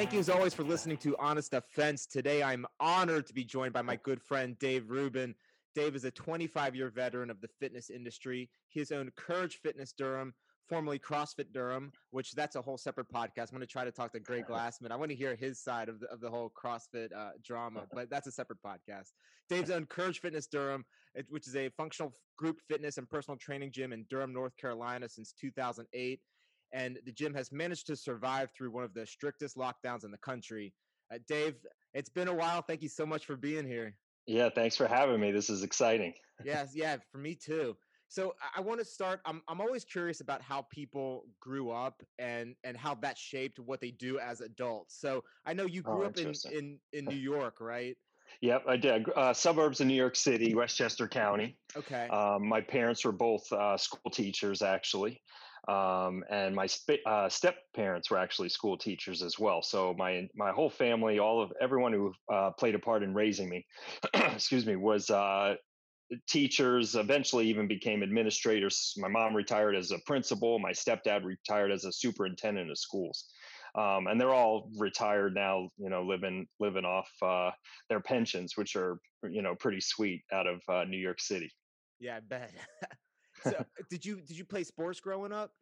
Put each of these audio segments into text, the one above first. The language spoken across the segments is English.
Thank you as always for listening to Honest Offense. Today I'm honored to be joined by my good friend Dave Rubin. Dave is a 25 year veteran of the fitness industry. He has owned Courage Fitness Durham, formerly CrossFit Durham, which that's a whole separate podcast. I'm going to try to talk to Greg Glassman. I want to hear his side of the, of the whole CrossFit uh, drama, but that's a separate podcast. Dave's owned Courage Fitness Durham, which is a functional group fitness and personal training gym in Durham, North Carolina since 2008 and the gym has managed to survive through one of the strictest lockdowns in the country. Uh, Dave, it's been a while. Thank you so much for being here. Yeah, thanks for having me. This is exciting. yes, yeah, for me too. So I, want to start. I'm I'm always curious about how people grew up and and how that shaped what they do as adults. So I know you grew oh, up in in in New York, right? Yep, I did. Uh, suburbs of New York City, Westchester County. Okay. Um, my parents were both uh, school teachers, actually um, and my sp- uh, step parents were actually school teachers as well. So my my whole family, all of everyone who uh, played a part in raising me, excuse me, was uh, teachers. Eventually, even became administrators. My mom retired as a principal. My stepdad retired as a superintendent of schools. Um, and they're all retired now. You know, living living off uh, their pensions, which are you know pretty sweet out of uh, New York City. Yeah, I bet. so, did you did you play sports growing up?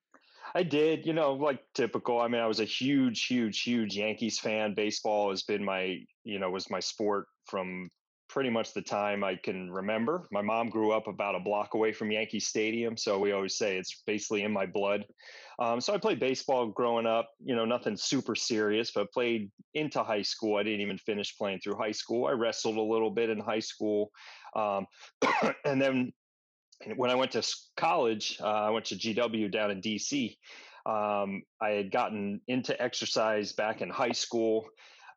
I did, you know, like typical. I mean, I was a huge, huge, huge Yankees fan. Baseball has been my, you know, was my sport from pretty much the time I can remember. My mom grew up about a block away from Yankee Stadium, so we always say it's basically in my blood. Um, so I played baseball growing up. You know, nothing super serious, but played into high school. I didn't even finish playing through high school. I wrestled a little bit in high school, um, and then when I went to college, uh, I went to GW down in DC. Um, I had gotten into exercise back in high school,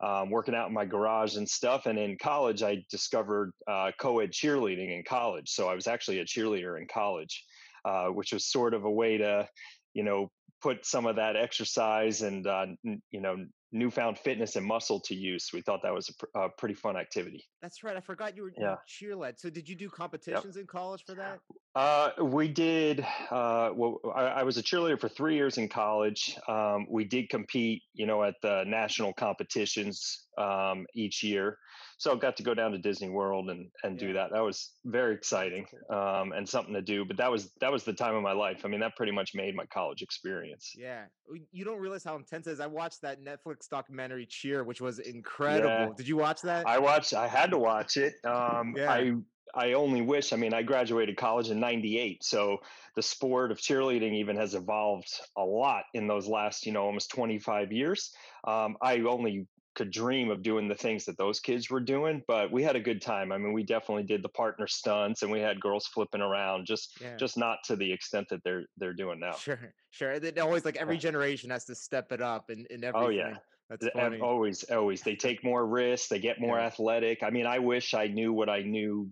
um, working out in my garage and stuff. And in college, I discovered uh, co ed cheerleading in college. So I was actually a cheerleader in college, uh, which was sort of a way to, you know, put some of that exercise and, uh, you know, newfound fitness and muscle to use. We thought that was a, pr- a pretty fun activity. That's right. I forgot you were yeah. cheer led. So did you do competitions yep. in college for that? Uh, we did. Uh, well, I, I, was a cheerleader for three years in college. Um, we did compete, you know, at the national competitions um, each year so I got to go down to Disney World and and yeah. do that. That was very exciting um, and something to do. But that was that was the time of my life. I mean, that pretty much made my college experience. Yeah, you don't realize how intense it is. I watched that Netflix documentary Cheer, which was incredible. Yeah. Did you watch that? I watched. I had to watch it. Um, yeah. I I only wish. I mean, I graduated college in '98, so the sport of cheerleading even has evolved a lot in those last, you know, almost 25 years. Um, I only could dream of doing the things that those kids were doing but we had a good time i mean we definitely did the partner stunts and we had girls flipping around just yeah. just not to the extent that they're they're doing now sure sure it always like every generation has to step it up and, and everything oh yeah that's funny. always always they take more risks they get more yeah. athletic i mean i wish i knew what i knew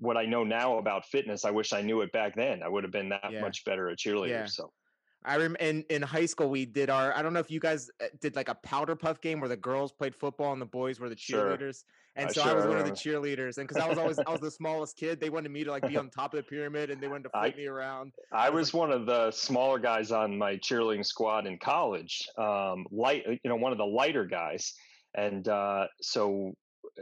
what i know now about fitness i wish i knew it back then i would have been that yeah. much better a cheerleader so I remember in, in high school we did our I don't know if you guys uh, did like a powder puff game where the girls played football and the boys were the cheerleaders. Sure. And I so sure I was one of the cheerleaders, and because I was always I was the smallest kid, they wanted me to like be on top of the pyramid, and they wanted to flip I, me around. I, I was, was like, one of the smaller guys on my cheerleading squad in college, um, light, you know, one of the lighter guys, and uh, so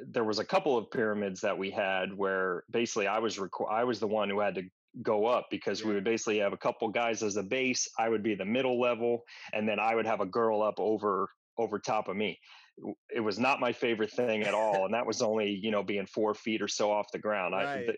there was a couple of pyramids that we had where basically I was requ- I was the one who had to go up because yeah. we would basically have a couple guys as a base. I would be the middle level, and then I would have a girl up over over top of me. It was not my favorite thing at all, and that was only you know being four feet or so off the ground. Right. I,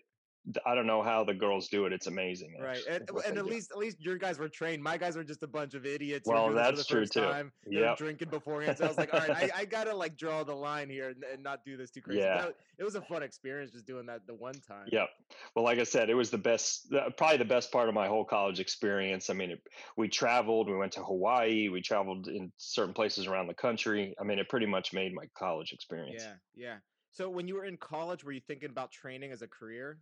I don't know how the girls do it. It's amazing, right? And, and at do. least, at least your guys were trained. My guys were just a bunch of idiots. Well, that's true too. Yeah, drinking beforehand. So I was like, all right, I, I, gotta like draw the line here and, and not do this too crazy. Yeah, it was a fun experience just doing that the one time. Yep. Well, like I said, it was the best, probably the best part of my whole college experience. I mean, it, we traveled. We went to Hawaii. We traveled in certain places around the country. I mean, it pretty much made my college experience. Yeah, yeah. So when you were in college, were you thinking about training as a career?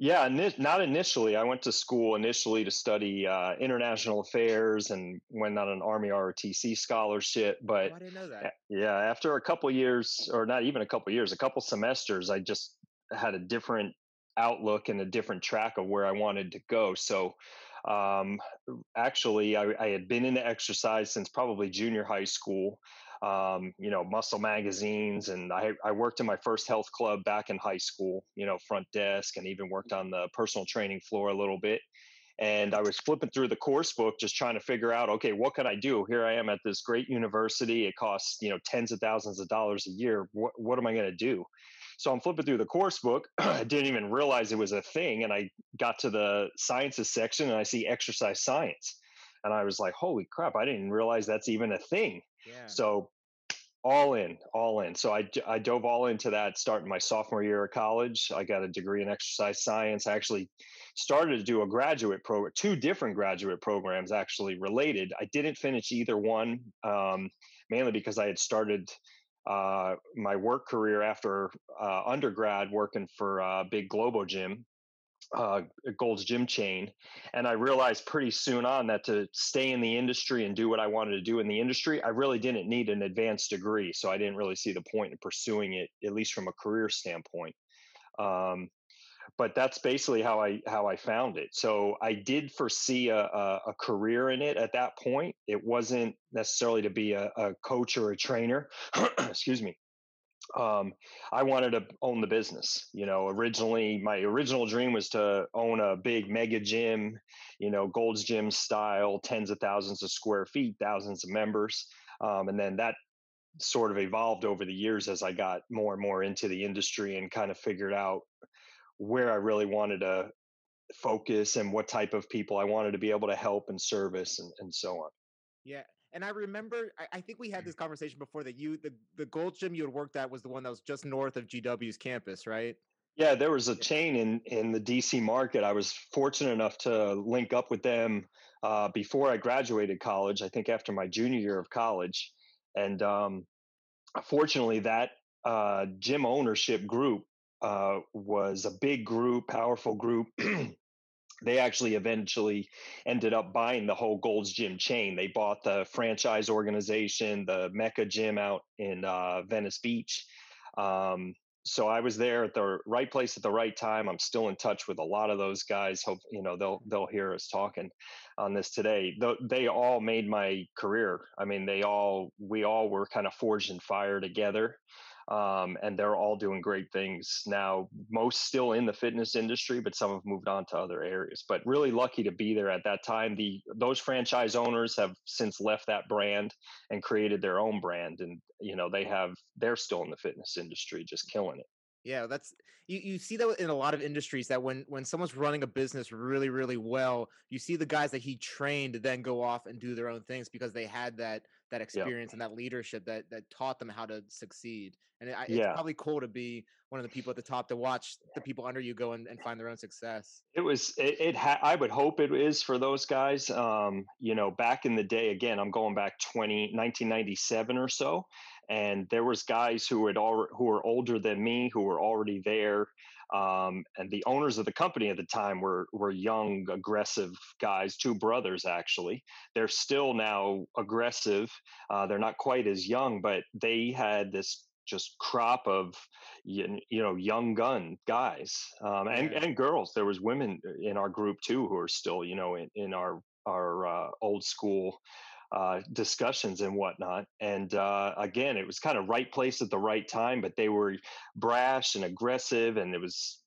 Yeah, not initially. I went to school initially to study uh, international affairs and went on an Army ROTC scholarship. But oh, I didn't know that. Yeah, after a couple years, or not even a couple years, a couple semesters, I just had a different outlook and a different track of where I wanted to go. So um, actually, I, I, had been into exercise since probably junior high school. um, you know, muscle magazines. And I, I worked in my first health club back in high school, you know, front desk and even worked on the personal training floor a little bit. And I was flipping through the course book, just trying to figure out, okay, what can I do? Here I am at this great university. It costs, you know, tens of thousands of dollars a year. What, what am I going to do? So I'm flipping through the course book. I didn't even realize it was a thing. And I got to the sciences section and I see exercise science. And I was like, holy crap, I didn't realize that's even a thing. Yeah. So all in, all in. So I, I dove all into that starting my sophomore year of college. I got a degree in exercise science. I actually started to do a graduate program, two different graduate programs actually related. I didn't finish either one, um, mainly because I had started uh, my work career after uh, undergrad working for a big Globo Gym uh, Gold's Gym chain. And I realized pretty soon on that to stay in the industry and do what I wanted to do in the industry, I really didn't need an advanced degree. So I didn't really see the point in pursuing it, at least from a career standpoint. Um, but that's basically how I how I found it. So I did foresee a, a, a career in it at that point. It wasn't necessarily to be a, a coach or a trainer. Excuse me um, I wanted to own the business. You know, originally my original dream was to own a big mega gym, you know, Gold's Gym style, tens of thousands of square feet, thousands of members. Um, and then that sort of evolved over the years as I got more and more into the industry and kind of figured out where I really wanted to focus and what type of people I wanted to be able to help and service and, and so on. Yeah. And I remember, I, I, think we had this conversation before that you, the, the Gold Gym you had worked at was the one that was just north of GW's campus, right? Yeah, there was a chain in in the DC market. I was fortunate enough to link up with them uh, before I graduated college. I think after my junior year of college, and um, fortunately, that uh, gym ownership group uh, was a big group, powerful group. they actually eventually ended up buying the whole Gold's Gym chain. They bought the franchise organization, the Mecca Gym out in uh, Venice Beach. Um, so I was there at the right place at the right time. I'm still in touch with a lot of those guys. Hope you know they'll they'll hear us talking on this today. They all made my career. I mean, they all we all were kind of forged in fire together um, and they're all doing great things now. Most still in the fitness industry, but some have moved on to other areas. But really lucky to be there at that time. The those franchise owners have since left that brand and created their own brand, and you know they have they're still in the fitness industry, just killing it. Yeah, that's you, you see that in a lot of industries that when when someone's running a business really really well, you see the guys that he trained then go off and do their own things because they had that that experience and that leadership that that taught them how to succeed. And it, it's yeah. probably cool to be one of the people at the top to watch the people under you go and, and find their own success. It was it, it ha- I would hope it is for those guys. Um, you know, back in the day, again, I'm going back 20 1997 or so and there was guys who had all who were older than me who were already there um, and the owners of the company at the time were were young aggressive guys two brothers actually. They're still now aggressive. Uh, they're not quite as young but they had this just crop of you know young gun guys um, and and girls. There was women in our group too who are still you know in, in our our uh, old school uh, discussions and whatnot. And uh, again, it was kind of right place at the right time, but they were brash and aggressive. And it was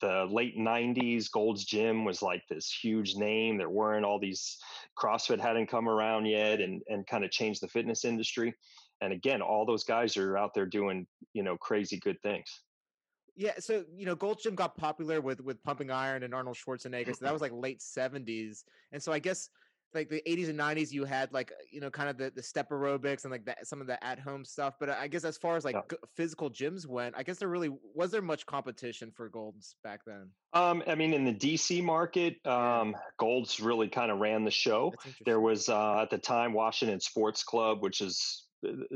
the late 90s. Gold's Gym was like this huge name. There weren't all these, CrossFit hadn't come around yet and, and kind of changed the fitness industry. And again, all those guys are out there doing, you know, crazy good things. Yeah, so you know, Gold's Gym got popular with with Pumping Iron and Arnold Schwarzenegger. So that was like late seventies, and so I guess like the 80s and 90s you had like you know kind of the, the step aerobics and like that some of the at home stuff but i guess as far as like yeah. physical gyms went i guess there really was there much competition for golds back then? Um i mean in the dc market um golds really kind of ran the show. There was uh at the time washington sports club which is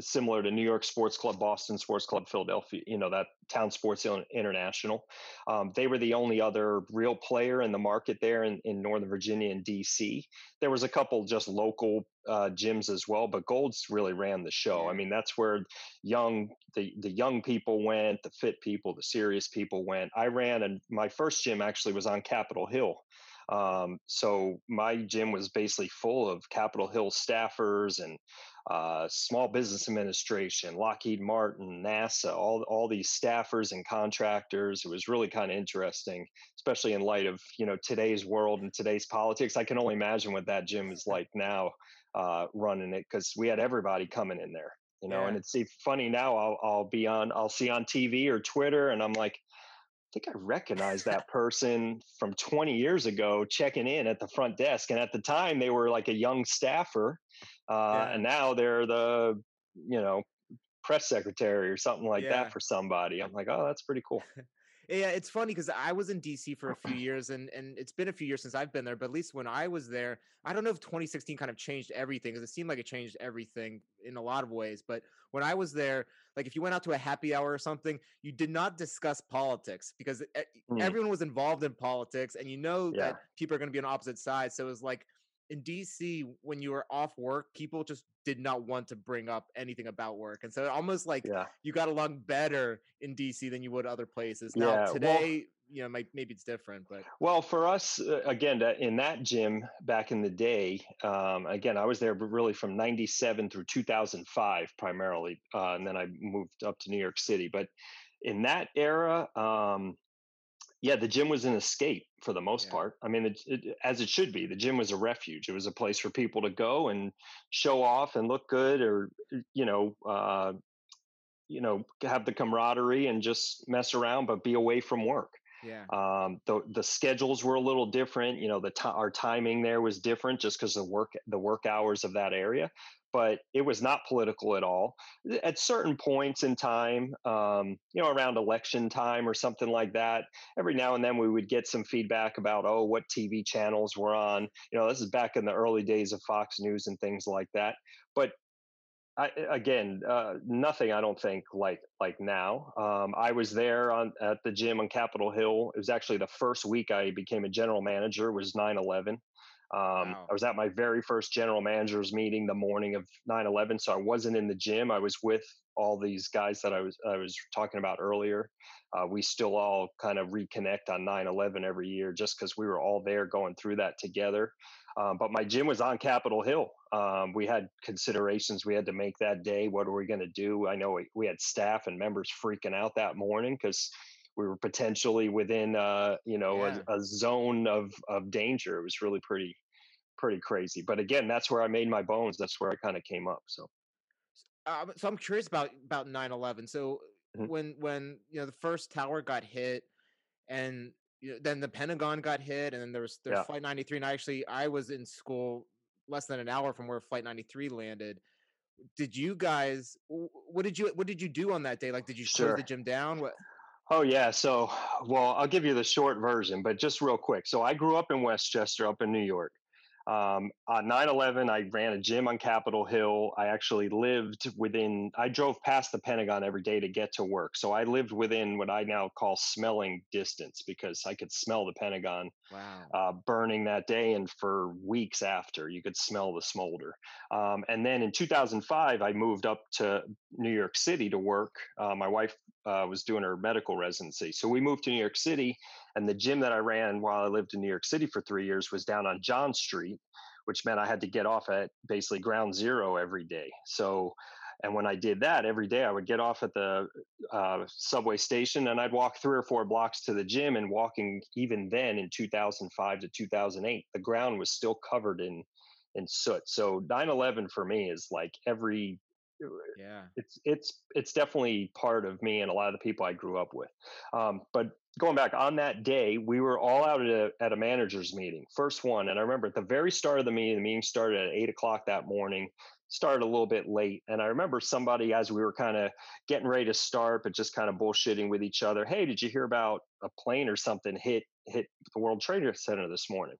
similar to New York Sports Club, Boston Sports Club, Philadelphia, you know, that Town Sports International. Um, they were the only other real player in the market there in, in Northern Virginia and DC. There was a couple just local uh, gyms as well, but Gold's really ran the show. I mean, that's where young the the young people went, the fit people, the serious people went. I ran and my first gym actually was on Capitol Hill Um, so my gym was basically full of Capitol Hill staffers and uh, small business administration, Lockheed Martin, NASA, all all these staffers and contractors. It was really kind of interesting, especially in light of you know today's world and today's politics. I can only imagine what that gym is like now, uh, running it because we had everybody coming in there, you know. Yeah. And it's funny now. I'll I'll be on I'll see on TV or Twitter, and I'm like. I think I recognize that person from 20 years ago checking in at the front desk. And at the time, they were like a young staffer uh, yeah. and now they're the you know press secretary or something like yeah. that for somebody. I'm like, oh, that's pretty cool. Yeah, it's funny because I was in DC for a few years, and and it's been a few years since I've been there. But at least when I was there, I don't know if 2016 kind of changed everything because it seemed like it changed everything in a lot of ways. But when I was there, like if you went out to a happy hour or something, you did not discuss politics because mm. everyone was involved in politics, and you know yeah. that people are going to be on opposite sides. So it was like in DC, when you were off work, people just did not want to bring up anything about work, and so almost like yeah. you got along better in DC than you would other places. Now yeah, today, well, you know, maybe it's different, but well, for us, uh, again, in that gym back in the day, um, again, I was there really from '97 through 2005 primarily, uh, and then I moved up to New York City. But in that era, um, yeah, the gym was an escape for the most yeah. part. I mean, it, it, as it should be. The gym was a refuge. It was a place for people to go and show off and look good, or you know, uh, you know, have the camaraderie and just mess around, but be away from work. Yeah. Um, the the schedules were a little different. You know, the t- our timing there was different just because the work the work hours of that area but it was not political at all. At certain points in time, um, you know, around election time or something like that, every now and then we would get some feedback about, oh, what TV channels were on. You know, this is back in the early days of Fox News and things like that. But I, again, uh, nothing I don't think like like now. Um, I was there on at the gym on Capitol Hill. It was actually the first week I became a general manager. Was 9/11. Um, wow. I was at my very first general managers meeting the morning of 9/11, so I wasn't in the gym. I was with all these guys that I was I was talking about earlier. Uh, we still all kind of reconnect on 9/11 every year, just because we were all there going through that together. Um, but my gym was on Capitol Hill. Um, we had considerations we had to make that day. What are we going to do? I know we, we had staff and members freaking out that morning because we were potentially within uh, you know yeah. a, a, zone of of danger. It was really pretty pretty crazy. But again, that's where I made my bones. That's where I kind of came up. So, uh, so I'm curious about about 9/11. So mm-hmm. when when you know the first tower got hit, and you know, then the Pentagon got hit, and then there was there's yeah. Flight 93. And I actually, I was in school less than an hour from where Flight 93 landed did you guys what did you what did you do on that day like did you sure. close the gym down what Oh yeah, so well, I'll give you the short version, but just real quick. So I grew up in Westchester, up in New York. Um, on 9/11, I ran a gym on Capitol Hill. I actually lived within. I drove past the Pentagon every day to get to work, so I lived within what I now call smelling distance because I could smell the Pentagon wow. uh, burning that day, and for weeks after, you could smell the smolder. Um, and then in 2005, I moved up to New York City to work. Uh, my wife uh, was doing her medical residency, so we moved to New York City and the gym that I ran while I lived in New York City for three years was down on John Street, which meant I had to get off at basically ground zero every day. So, and when I did that every day, I would get off at the uh, subway station and I'd walk three or four blocks to the gym. And walking even then in 2005 to 2008, the ground was still covered in in soot. So 9/11 for me is like every yeah. it's it's it's definitely part of me and a lot of the people i grew up with. Um, but going back on that day we were all out at a, at a managers meeting first one and i remember at the very start of the meeting the meeting started at eight o'clock that morning started a little bit late and i remember somebody as we were kind of getting ready to start but just kind of bullshitting with each other hey did you hear about a plane or something hit hit the world trade center this morning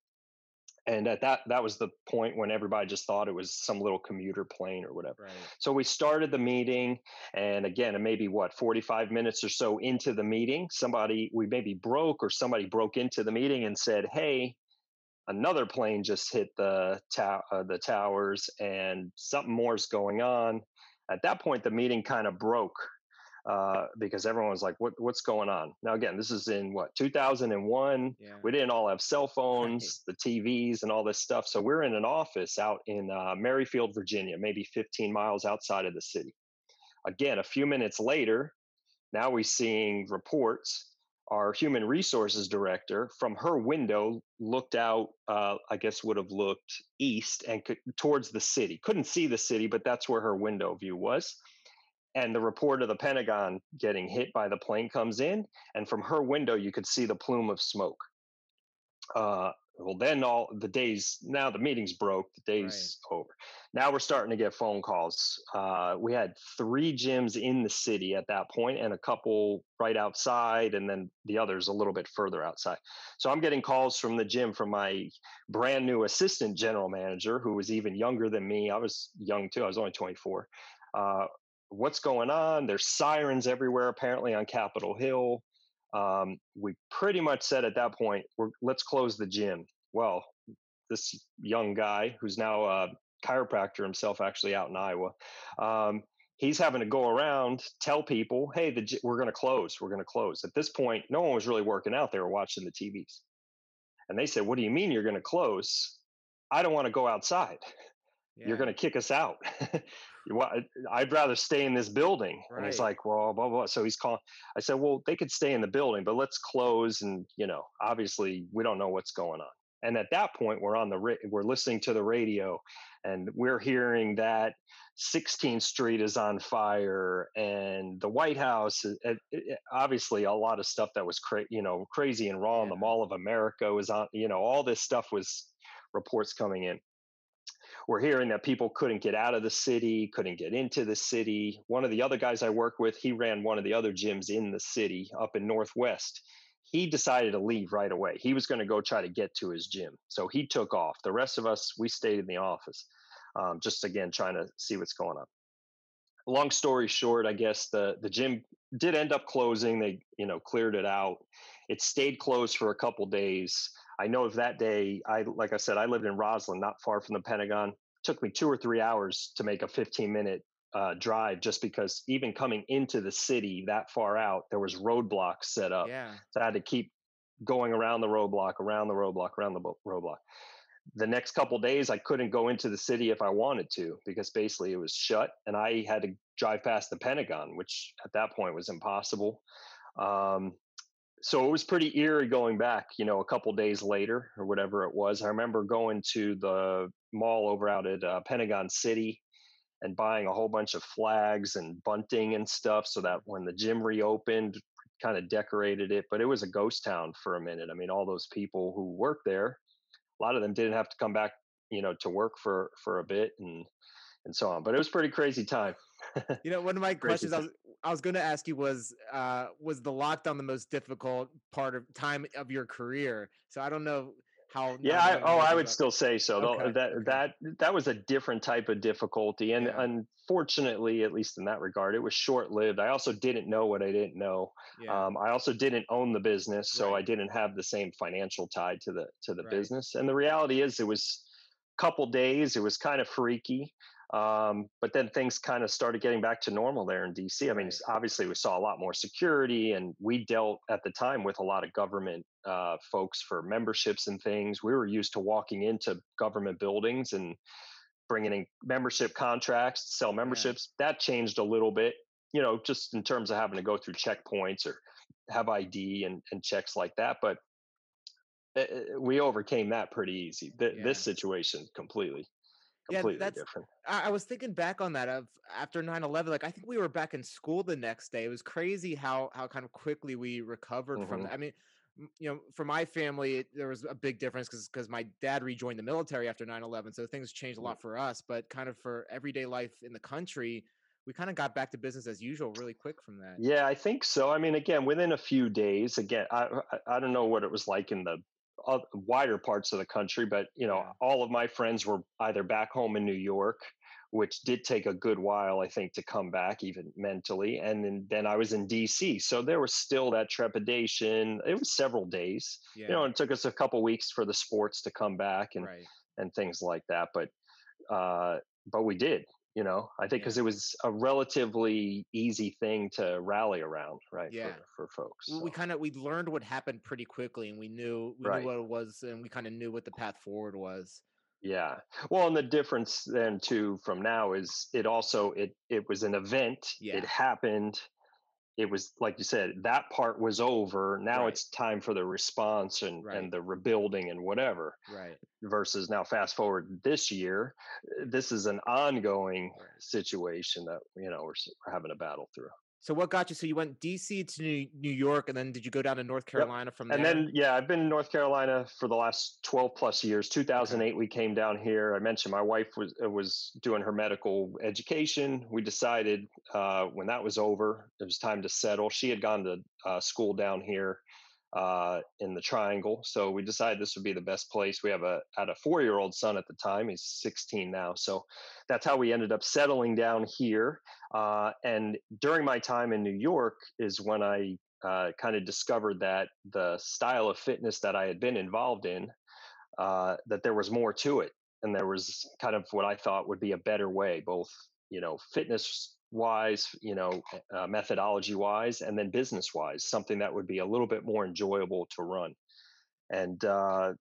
and at that that was the point when everybody just thought it was some little commuter plane or whatever right. so we started the meeting and again maybe what 45 minutes or so into the meeting somebody we maybe broke or somebody broke into the meeting and said hey another plane just hit the ta- uh, the towers and something more is going on at that point the meeting kind of broke uh, because everyone was like, "What what's going on?" Now again, this is in what 2001. Yeah. We didn't all have cell phones, right. the TVs, and all this stuff. So we're in an office out in uh, Merrifield, Virginia, maybe 15 miles outside of the city. Again, a few minutes later, now we're seeing reports our human resources director from her window looked out uh, i guess would have looked east and could, towards the city couldn't see the city but that's where her window view was and the report of the pentagon getting hit by the plane comes in and from her window you could see the plume of smoke uh, well, then all the days now the meetings broke. The days right. over. Now we're starting to get phone calls. Uh, we had three gyms in the city at that point, and a couple right outside, and then the others a little bit further outside. So I'm getting calls from the gym from my brand new assistant general manager, who was even younger than me. I was young too. I was only 24. Uh, what's going on? There's sirens everywhere, apparently on Capitol Hill um, we pretty much said at that point, let's close the gym. Well, this young guy who's now a chiropractor himself, actually out in Iowa, um, he's having to go around tell people, "Hey, the, we're going to close. We're going to close." At this point, no one was really working out; they were watching the TVs, and they said, "What do you mean you're going to close? I don't want to go outside. Yeah. You're going to kick us out." I'd rather stay in this building. Right. And he's like, well, blah, blah. So he's calling. I said, well, they could stay in the building, but let's close. And, you know, obviously we don't know what's going on. And at that point, we're on the, we're listening to the radio and we're hearing that 16th Street is on fire and the White House, uh, it, it, uh, uh, obviously a lot of stuff that was cra- you know, crazy and wrong. Yeah. The Mall of America was on, you know, all this stuff was reports coming in we're hearing that people couldn't get out of the city, couldn't get into the city. One of the other guys I work with, he ran one of the other gyms in the city up in Northwest. He decided to leave right away. He was going to go try to get to his gym. So he took off. The rest of us, we stayed in the office, um, just again, trying to see what's going on. Long story short, I guess the, the gym did end up closing. They, you know, cleared it out. It stayed closed for a couple days. I know of that day, I like I said, I lived in Rosslyn, not far from the Pentagon. It took me two or three hours to make a 15 minute uh, drive just because even coming into the city that far out, there was roadblocks set up. Yeah. So I had to keep going around the roadblock, around the roadblock, around the roadblock. The next couple days, I couldn't go into the city if I wanted to because basically it was shut, and I had to drive past the Pentagon, which at that point was impossible. Um, so it was pretty eerie going back, you know, a couple days later or whatever it was. I remember going to the mall over out at uh, Pentagon City and buying a whole bunch of flags and bunting and stuff so that when the gym reopened, kind of decorated it. But it was a ghost town for a minute. I mean, all those people who worked there, a lot of them didn't have to come back, you know, to work for for a bit and and so on. But it was pretty crazy time. you know, one of my questions I was I was going to ask you was uh, was the lockdown the most difficult part of time of your career? So I don't know how. Yeah, I, oh, I would about. still say so. Okay. That okay. that that was a different type of difficulty, and yeah. unfortunately, at least in that regard, it was short lived. I also didn't know what I didn't know. Yeah. Um, I also didn't own the business, so right. I didn't have the same financial tie to the to the right. business. And the reality is, it was a couple days. It was kind of freaky. Um, but then things kind of started getting back to normal there in DC. I mean, obviously, we saw a lot more security, and we dealt at the time with a lot of government uh, folks for memberships and things. We were used to walking into government buildings and bringing in membership contracts, sell memberships. Yeah. That changed a little bit, you know, just in terms of having to go through checkpoints or have ID and, and checks like that. But uh, we overcame that pretty easy. Th- yeah. This situation completely completely yeah, that's, different. I, was thinking back on that of after 9-11, like I think we were back in school the next day. It was crazy how how kind of quickly we recovered mm-hmm. from that. I mean, you know, for my family, it, there was a big difference because because my dad rejoined the military after 9-11, so things changed a mm. lot for us. But kind of for everyday life in the country, we kind of got back to business as usual really quick from that. Yeah, I think so. I mean, again, within a few days, again, I I don't know what it was like in the wider parts of the country, but you know, yeah. all of my friends were either back home in New York, which did take a good while, I think, to come back even mentally, and then, then I was in DC, so there was still that trepidation. It was several days, yeah. you know, it took us a couple weeks for the sports to come back and right. and things like that, but uh, but we did. You know, I think because yeah. it was a relatively easy thing to rally around, right? Yeah, for, for folks. So. We kind of we learned what happened pretty quickly, and we knew we right. knew what it was, and we kind of knew what the path forward was. Yeah. Well, and the difference then too from now is it also it it was an event. Yeah. It happened it was like you said that part was over now right. it's time for the response and right. and the rebuilding and whatever right versus now fast forward this year this is an ongoing situation that you know we're, we're having a battle through so what got you? So you went DC to New York, and then did you go down to North Carolina yep. from there? And then yeah, I've been in North Carolina for the last twelve plus years. Two thousand eight, okay. we came down here. I mentioned my wife was uh, was doing her medical education. We decided uh, when that was over, it was time to settle. She had gone to uh, school down here uh, in the Triangle. So we decided this would be the best place. We have a had a four year old son at the time. He's 16 now. So that's how we ended up settling down here. Uh, and during my time in New York is when I uh, kind of discovered that the style of fitness that I had been involved in, uh, that there was more to it, and there was kind of what I thought would be a better way, both you know fitness wise, you know, uh, methodology wise, and then business wise, something that would be a little bit more enjoyable to run. And uh,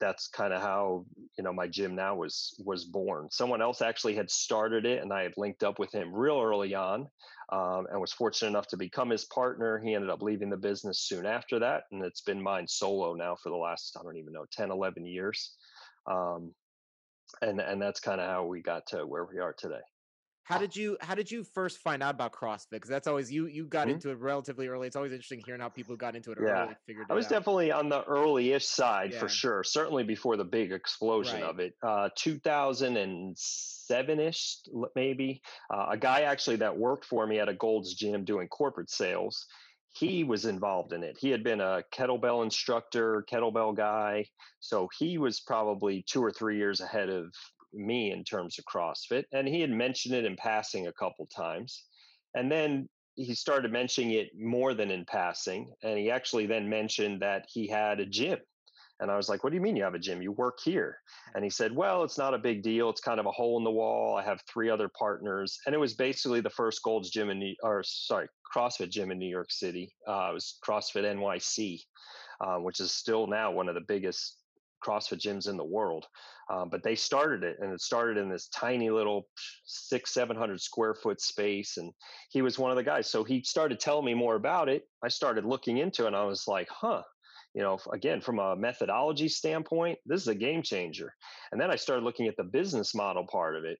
that's kind of how you know my gym now was was born. Someone else actually had started it, and I had linked up with him real early on, um, and was fortunate enough to become his partner. He ended up leaving the business soon after that, and it's been mine solo now for the last I don't even know 10, 11 years. Um, and and that's kind of how we got to where we are today. How did you how did you first find out about CrossFit? Because that's always you you got mm-hmm. into it relatively early. It's always interesting hearing how people got into it yeah. early. Figured I was out. definitely on the early-ish side yeah. for sure. Certainly before the big explosion right. of it. Uh, 2007-ish maybe. Uh, a guy actually that worked for me at a Gold's Gym doing corporate sales. He was involved in it. He had been a kettlebell instructor, kettlebell guy. So he was probably two or three years ahead of me in terms of CrossFit. And he had mentioned it in passing a couple times. And then he started mentioning it more than in passing. And he actually then mentioned that he had a gym. And I was like, What do you mean you have a gym? You work here. And he said, Well, it's not a big deal. It's kind of a hole in the wall. I have three other partners. And it was basically the first Gold's Gym in New or sorry, CrossFit gym in New York City. Uh, it was CrossFit NYC, uh, which is still now one of the biggest CrossFit gyms in the world. Um, but they started it, and it started in this tiny little six, seven hundred square foot space. And he was one of the guys. So he started telling me more about it. I started looking into it, and I was like, huh. You know, again, from a methodology standpoint, this is a game changer. And then I started looking at the business model part of it.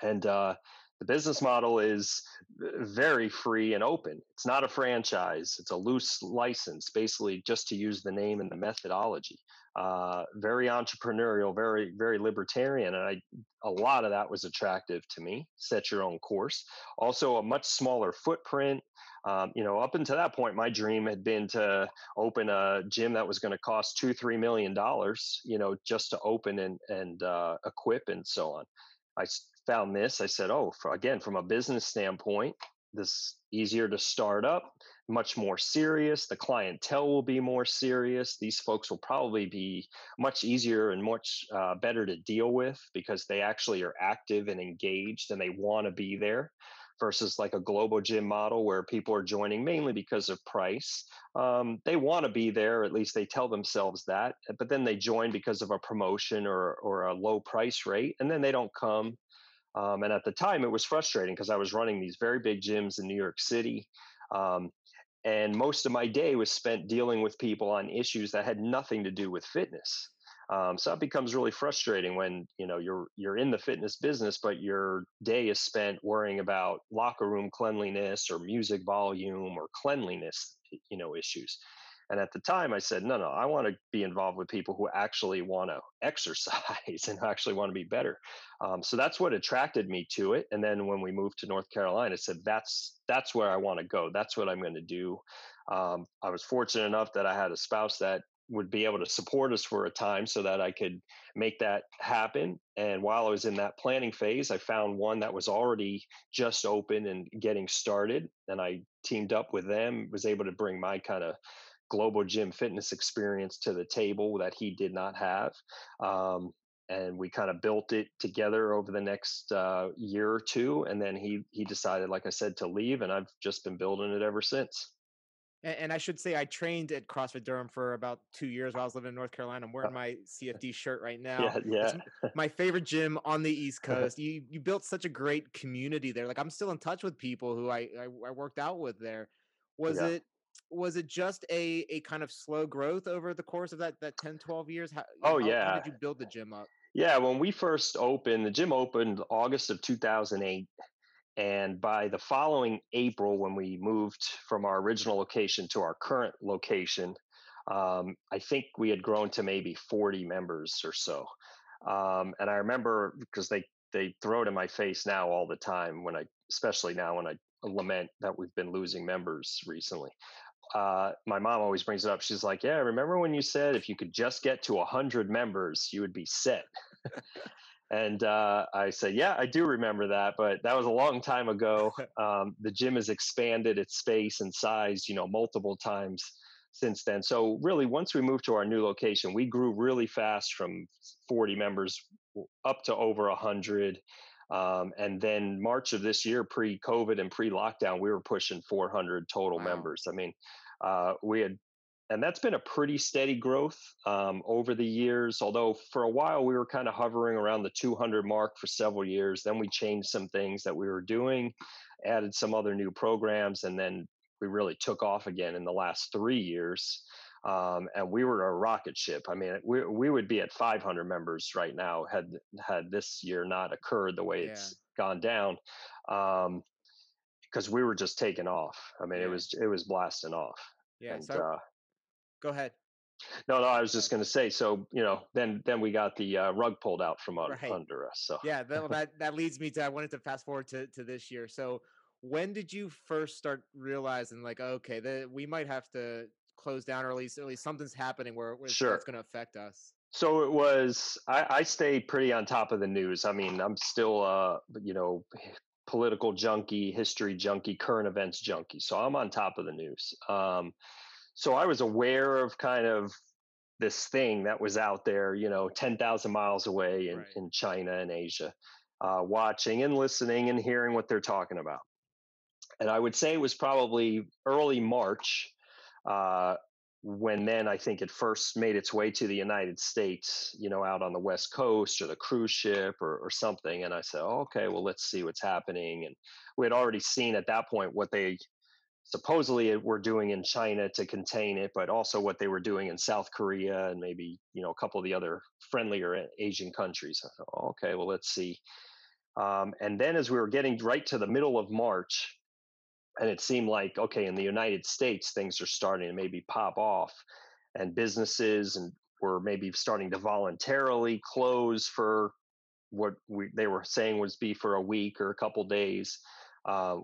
And uh, the business model is very free and open. It's not a franchise, it's a loose license, basically, just to use the name and the methodology uh, very entrepreneurial, very very libertarian, and I a lot of that was attractive to me. Set your own course. Also, a much smaller footprint. Um, you know, up until that point, my dream had been to open a gym that was going to cost two three million dollars. You know, just to open and and uh, equip and so on. I found this. I said, oh, for, again, from a business standpoint, this easier to start up much more serious. The clientele will be more serious. These folks will probably be much easier and much uh, better to deal with because they actually are active and engaged and they want to be there versus like a Globo gym model where people are joining mainly because of price. Um, they want to be there, at least they tell themselves that, but then they join because of a promotion or, or a low price rate, and then they don't come. Um, and at the time, it was frustrating because I was running these very big gyms in New York City. Um, and most of my day was spent dealing with people on issues that had nothing to do with fitness. Um, so it becomes really frustrating when you know you're you're in the fitness business but your day is spent worrying about locker room cleanliness or music volume or cleanliness you know issues and at the time, I said, no, no, I want to be involved with people who actually want to exercise and actually want to be better. Um, so that's what attracted me to it. And then when we moved to North Carolina, I said, that's that's where I want to go. That's what I'm going to do. Um, I was fortunate enough that I had a spouse that would be able to support us for a time so that I could make that happen. And while I was in that planning phase, I found one that was already just open and getting started. And I teamed up with them, was able to bring my kind of Globo gym fitness experience to the table that he did not have. Um, and we kind of built it together over the next uh, year or two. And then he he decided, like I said, to leave, and I've just been building it ever since. And, and I should say, I trained at CrossFit Durham for about two years while I was living in North Carolina. I'm wearing my CFD shirt right now. Yeah, yeah. It's my favorite gym on the East Coast. You you built such a great community there. Like I'm still in touch with people who I I, I worked out with there. Was yeah. it was it just a a kind of slow growth over the course of that that 10 12 years? How, oh how, yeah. how did you build the gym up? Yeah when we first opened the gym opened august of 2008 and by the following april when we moved from our original location to our current location um, i think we had grown to maybe 40 members or so. Um, and i remember because they they throw it in my face now all the time when i especially now when i lament that we've been losing members recently uh, my mom always brings it up. She's like, "Yeah, remember when you said if you could just get to a hundred members, you would be set." and uh, I said, "Yeah, I do remember that, but that was a long time ago. Um, the gym has expanded its space and size, you know, multiple times since then. So really, once we moved to our new location, we grew really fast from 40 members up to over 100. Um, and then March of this year, pre-COVID and pre-lockdown, we were pushing 400 total wow. members. I mean, uh, we had, and that's been a pretty steady growth um, over the years. Although for a while we were kind of hovering around the 200 mark for several years. Then we changed some things that we were doing, added some other new programs, and then we really took off again in the last three years um, and we were a rocket ship. I mean, we we would be at 500 members right now had had this year not occurred the way yeah. it's gone down, because um, we were just taking off. I mean, yeah. it was it was blasting off. Yeah. And, so, uh, go ahead. No, no, I was just going to say. So you know, then then we got the uh, rug pulled out from right. under us. So yeah, that, that that leads me to I wanted to fast forward to to this year. So when did you first start realizing like okay that we might have to close down, or at least at least something's happening where, where sure. it's going to affect us. So it was. I, I stay pretty on top of the news. I mean, I'm still, uh, you know, political junkie, history junkie, current events junkie. So I'm on top of the news. Um, so I was aware of kind of this thing that was out there, you know, 10,000 miles away in, right. in China and Asia, uh, watching and listening and hearing what they're talking about. And I would say it was probably early March uh, when then I think it first made its way to the United States, you know, out on the West Coast or the cruise ship or, or something. And I said, oh, okay, well, let's see what's happening. And we had already seen at that point what they supposedly were doing in China to contain it, but also what they were doing in South Korea and maybe, you know, a couple of the other friendlier Asian countries. I thought, oh, okay, well, let's see. Um, and then as we were getting right to the middle of March, and it seemed like okay in the united states things are starting to maybe pop off and businesses and were maybe starting to voluntarily close for what we, they were saying was be for a week or a couple days uh,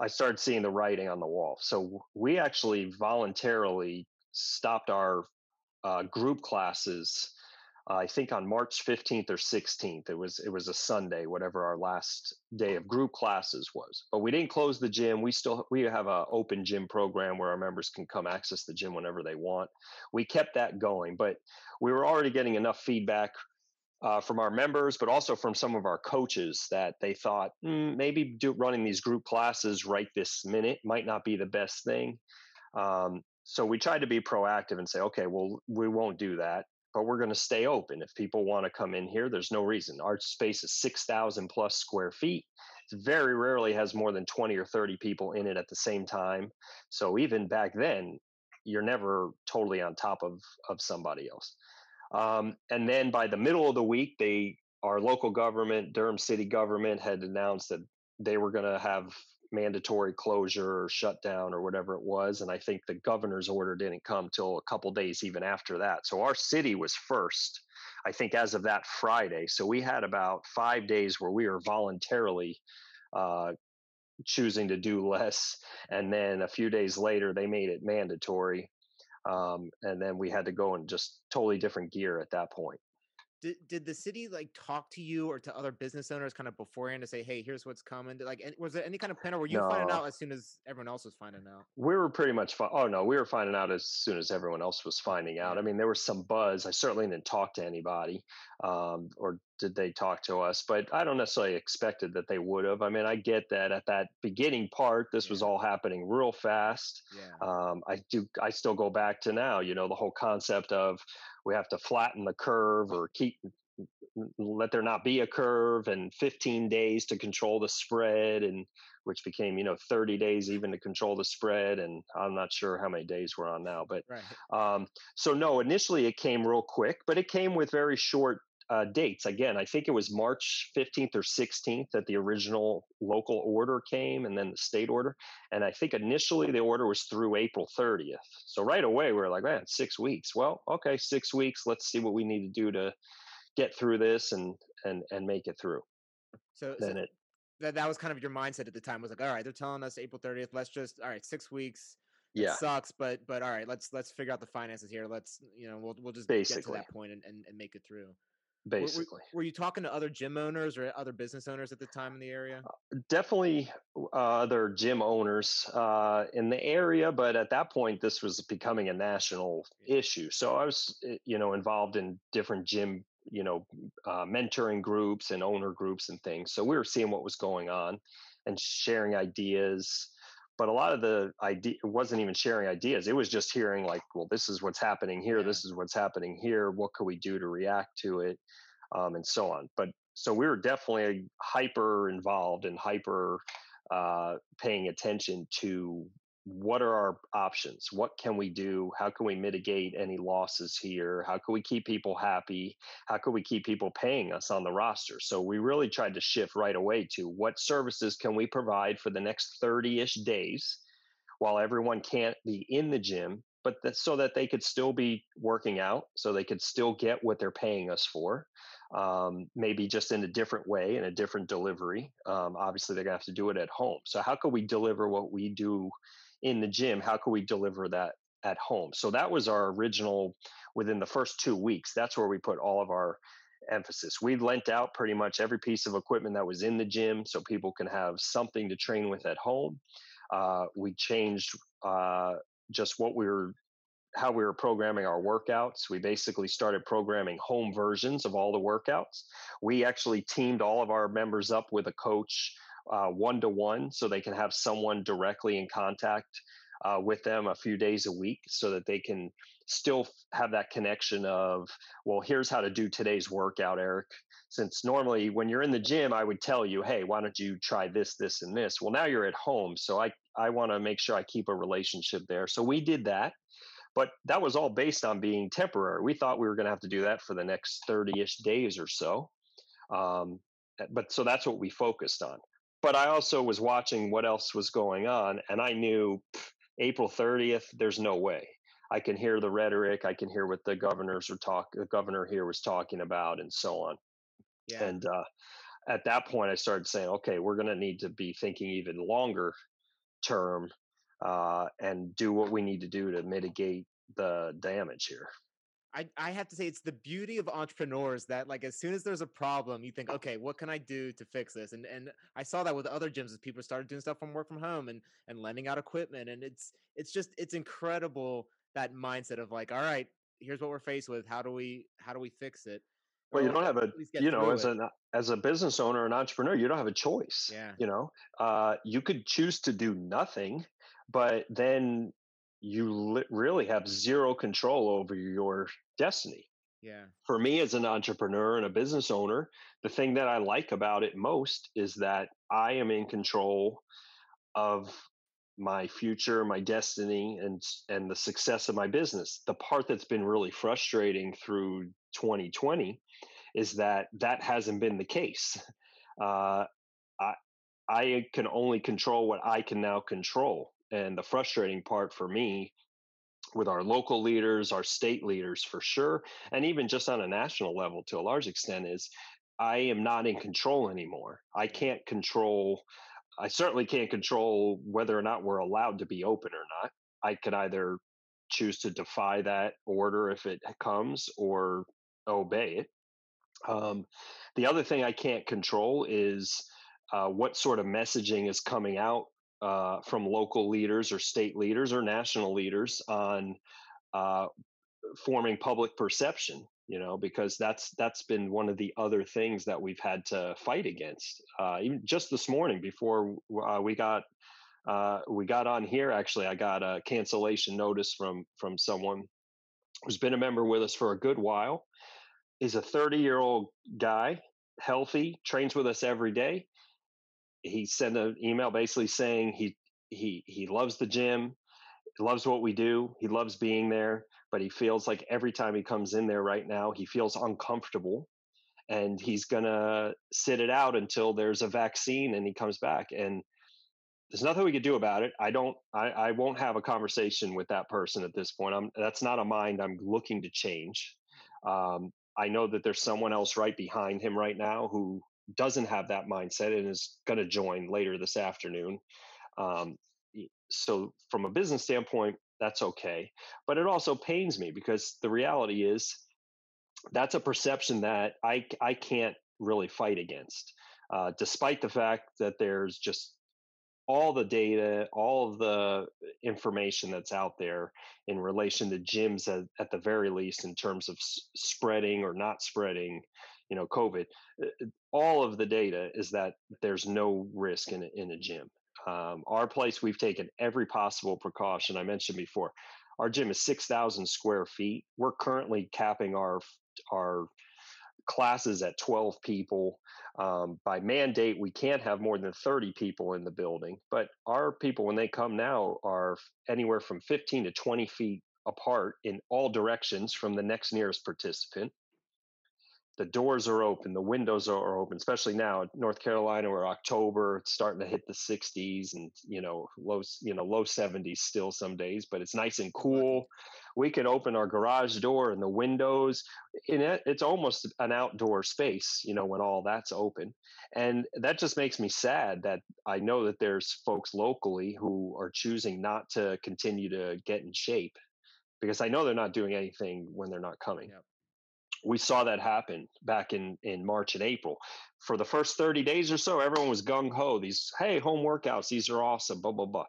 i started seeing the writing on the wall. So we actually voluntarily stopped our uh, group classes I think on March 15th or 16th. It was it was a Sunday, whatever our last day of group classes was. But we didn't close the gym. We still we have an open gym program where our members can come access the gym whenever they want. We kept that going, but we were already getting enough feedback uh, from our members, but also from some of our coaches that they thought mm, maybe do, running these group classes right this minute might not be the best thing. Um, so we tried to be proactive and say, okay, well, we won't do that but we're going to stay open. If people want to come in here, there's no reason. Our space is 6,000 plus square feet. It very rarely has more than 20 or 30 people in it at the same time. So even back then, you're never totally on top of, of somebody else. Um, and then by the middle of the week, they our local government, Durham City government, had announced that they were going to have mandatory closure or shutdown or whatever it was. And I think the governor's order didn't come till a couple days even after that. So our city was first, I think, as of that Friday. So we had about five days where we were voluntarily uh, choosing to do less. And then a few days later, they made it mandatory. Um, and then we had to go in just totally different gear at that point. Did, did the city like talk to you or to other business owners kind of beforehand to say, hey, here's what's coming? Like, was there any kind of plan, or were you no. finding out as soon as everyone else was finding out? We were pretty much. Fi- oh no, we were finding out as soon as everyone else was finding out. I mean, there was some buzz. I certainly didn't talk to anybody, um, or did they talk to us? But I don't necessarily expected that they would have. I mean, I get that at that beginning part, this yeah. was all happening real fast. Yeah. Um, I do. I still go back to now. You know, the whole concept of we have to flatten the curve or keep let there not be a curve and 15 days to control the spread and which became you know 30 days even to control the spread and i'm not sure how many days we're on now but right. um, so no initially it came real quick but it came with very short uh, dates. Again, I think it was March 15th or 16th that the original local order came and then the state order. And I think initially the order was through April 30th. So right away, we are like, man, six weeks. Well, okay, six weeks. Let's see what we need to do to get through this and and and make it through. So then so it that, that was kind of your mindset at the time was like, all right, they're telling us April 30th. Let's just all right, six weeks yeah sucks but but all right let's let's figure out the finances here let's you know we'll we'll just Basically. get to that point and, and, and make it through basically. Were, were, you talking to other gym owners or other business owners at the time in the area? Uh, definitely uh, other gym owners uh, in the area, but at that point, this was becoming a national issue. So I was, eh, you know, involved in different gym, you know, uh, mentoring groups and owner groups and things. So we were seeing what was going on and sharing ideas but a lot of the idea wasn't even sharing ideas it was just hearing like well this is what's happening here yeah. this is what's happening here what could we do to react to it um, and so on but so we were definitely hyper involved and hyper uh, paying attention to what are our options? What can we do? How can we mitigate any losses here? How can we keep people happy? How can we keep people paying us on the roster? So we really tried to shift right away to what services can we provide for the next 30 ish days while everyone can't be in the gym, but that, so that they could still be working out, so they could still get what they're paying us for. Um, maybe just in a different way, in a different delivery. Um, obviously, they're going to have to do it at home. So, how can we deliver what we do in the gym how can we deliver that at home so that was our original within the first two weeks that's where we put all of our emphasis we lent out pretty much every piece of equipment that was in the gym so people can have something to train with at home uh, we changed uh, just what we were how we were programming our workouts. We basically started programming home versions of all the workouts. We actually teamed all of our members up with a coach one to one so they can have someone directly in contact uh, with them a few days a week so that they can still have that connection of well here's how to do today's workout eric. Since normally when you're in the gym i would tell you hey why don't you try this this and this? Well now you're at home so i i want to make sure i keep a relationship there. So we did that but that was all based on being temporary. We thought we were going to have to do that for the next 30ish days or so um, but so that's what we focused on but I also was watching what else was going on, and I knew pff, April 30th, there's no way. I can hear the rhetoric. I can hear what the governors are talk. The governor here was talking about, and so on. Yeah. And uh, at that point, I started saying, okay, we're going to need to be thinking even longer term uh, and do what we need to do to mitigate the damage here. I, I have to say it's the beauty of entrepreneurs that like as soon as there's a problem you think okay what can i do to fix this and and i saw that with other gyms as people started doing stuff from work from home and and lending out equipment and it's it's just it's incredible that mindset of like all right here's what we're faced with how do we how do we fix it well, you don't have a, you know, as an as a business owner, an entrepreneur, you don't have a choice. Yeah. You know, uh, you could choose to do nothing, but then you li- really have zero control over your destiny. Yeah. For me as an entrepreneur and a business owner, the thing that I like about it most is that I am in control of my future, my destiny and and the success of my business. The part that's been really frustrating through 2020 is that that hasn't been the case. Uh, I I can only control what I can now control. And the frustrating part for me with our local leaders, our state leaders for sure, and even just on a national level to a large extent is I am not in control anymore. I can't control I certainly can't control whether or not we're allowed to be open or not. I could either choose to defy that order if it comes or obey it. Um, the other thing I can't control is uh, what sort of messaging is coming out uh, from local leaders or state leaders or national leaders on uh, forming public perception you know because that's that's been one of the other things that we've had to fight against uh, even just this morning before uh, we got uh, we got on here actually i got a cancellation notice from from someone who's been a member with us for a good while is a 30 year old guy healthy trains with us every day he sent an email basically saying he he he loves the gym loves what we do he loves being there but he feels like every time he comes in there right now he feels uncomfortable and he's gonna sit it out until there's a vaccine and he comes back and there's nothing we could do about it. I don't i, I won't have a conversation with that person at this point. I'm that's not a mind i'm looking to change. Um, i know that there's someone else right behind him right now who doesn't have that mindset and is going to join later this afternoon. Um, so, from a business standpoint, that's okay. But it also pains me because the reality is that's a perception that I, I can't really fight against, uh, despite the fact that there's just all the data, all of the information that's out there in relation to gyms at, at the very least, in terms of s- spreading or not spreading, you know, COVID, uh, uh, all of the data is that there's no risk in a, in a gym. Um, our place, we've taken every possible precaution. I mentioned before, our gym is 6,000 square feet. We're currently capping our our classes at 12 people. Um, by mandate, we can't have more than 30 people in the building. But our people, when they come now, are anywhere from 15 to 20 feet apart in all directions from the next nearest participant the doors are open, the windows are open, especially now in North Carolina where October, it's starting to hit the 60s and you know, low, you know, low 70s still some days, but it's nice and cool. We can open our garage door and the windows in it. It's almost an outdoor space, you know, when all that's open. And that just makes me sad that I know that there's folks locally who are choosing not to continue to get in shape because I know they're not doing anything when they're not coming. Yep we saw that happen back in in March and April. For the first 30 days or so, everyone was gung ho. These hey home workouts, these are awesome. Blah blah blah.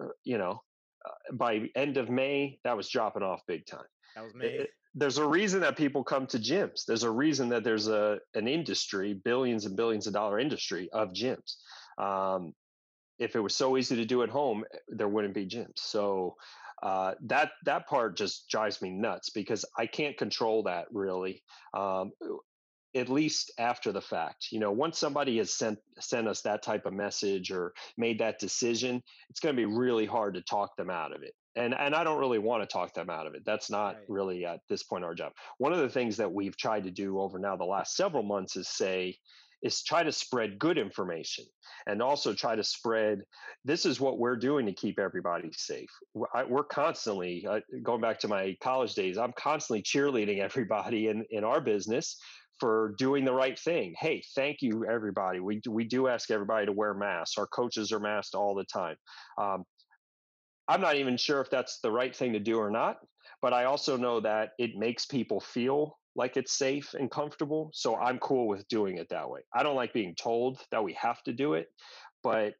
Uh, you know, uh, by end of May, that was dropping off big time. That was May. It, there's a reason that people come to gyms. There's a reason that there's a an industry, billions and billions of dollar industry of gyms. Um, if it was so easy to do at home, there wouldn't be gyms. So uh, that that part just drives me nuts because I can't control that really. Um, at least after the fact, you know, once somebody has sent sent us that type of message or made that decision, it's going to be really hard to talk them out of it. And and I don't really want to talk them out of it. That's not right. really at this point our job. One of the things that we've tried to do over now the last several months is say, is try to spread good information and also try to spread this is what we're doing to keep everybody safe. We're constantly uh, going back to my college days i'm constantly cheerleading everybody in, in our business for doing the right thing. Hey thank you everybody. We, we do ask everybody to wear masks. Our coaches are masked all the time. Um, i'm not even sure if that's the right thing to do or not but i also know that it makes people feel like it's safe and comfortable. So I'm cool with doing it that way. I don't like being told that we have to do it, but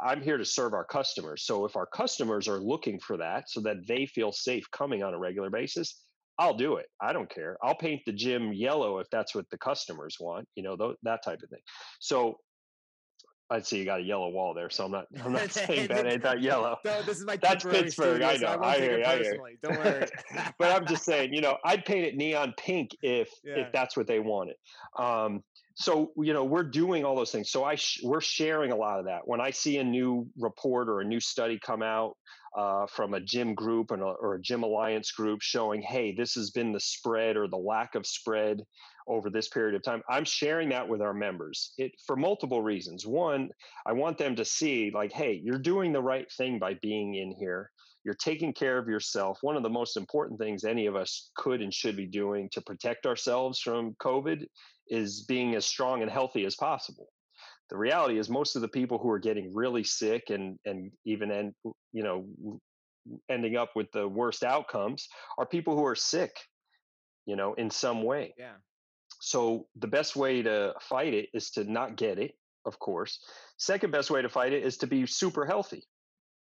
I'm here to serve our customers. So if our customers are looking for that so that they feel safe coming on a regular basis, I'll do it. I don't care. I'll paint the gym yellow if that's what the customers want, you know, th- that type of thing. So I'd say you got a yellow wall there, so I'm not. I'm not saying that ain't that yellow. No, this is my. That's Pittsburgh. Studio, I know. So I, I hear. you. I hear. Don't worry. but I'm just saying, you know, I'd paint it neon pink if yeah. if that's what they wanted. Um, so you know, we're doing all those things. So I sh- we're sharing a lot of that. When I see a new report or a new study come out uh, from a gym group and a, or a gym alliance group showing, hey, this has been the spread or the lack of spread over this period of time. I'm sharing that with our members it, for multiple reasons. One, I want them to see, like, hey, you're doing the right thing by being in here. You're taking care of yourself. One of the most important things any of us could and should be doing to protect ourselves from COVID is being as strong and healthy as possible. The reality is, most of the people who are getting really sick and and even end, you know, ending up with the worst outcomes are people who are sick, you know, in some way. Yeah So the best way to fight it is to not get it, of course. Second best way to fight it is to be super healthy,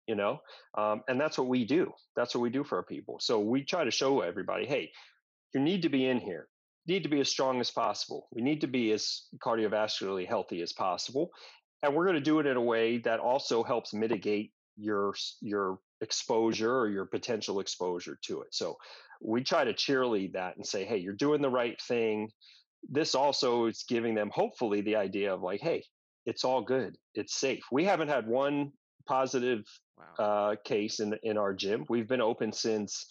you know, um, and that's what we do. That's what we do for our people. So we try to show everybody, hey, you need to be in here. You need to be as strong as possible. We need to be as cardiovascularly healthy as possible, and we're going to do it in a way that also helps mitigate your your exposure or your potential exposure to it. So we try to cheerlead that and say, hey, you're doing the right thing. This also is giving them hopefully the idea of like, hey, it's all good. It's safe. We haven't had one positive wow. uh, case in in our gym. We've been open since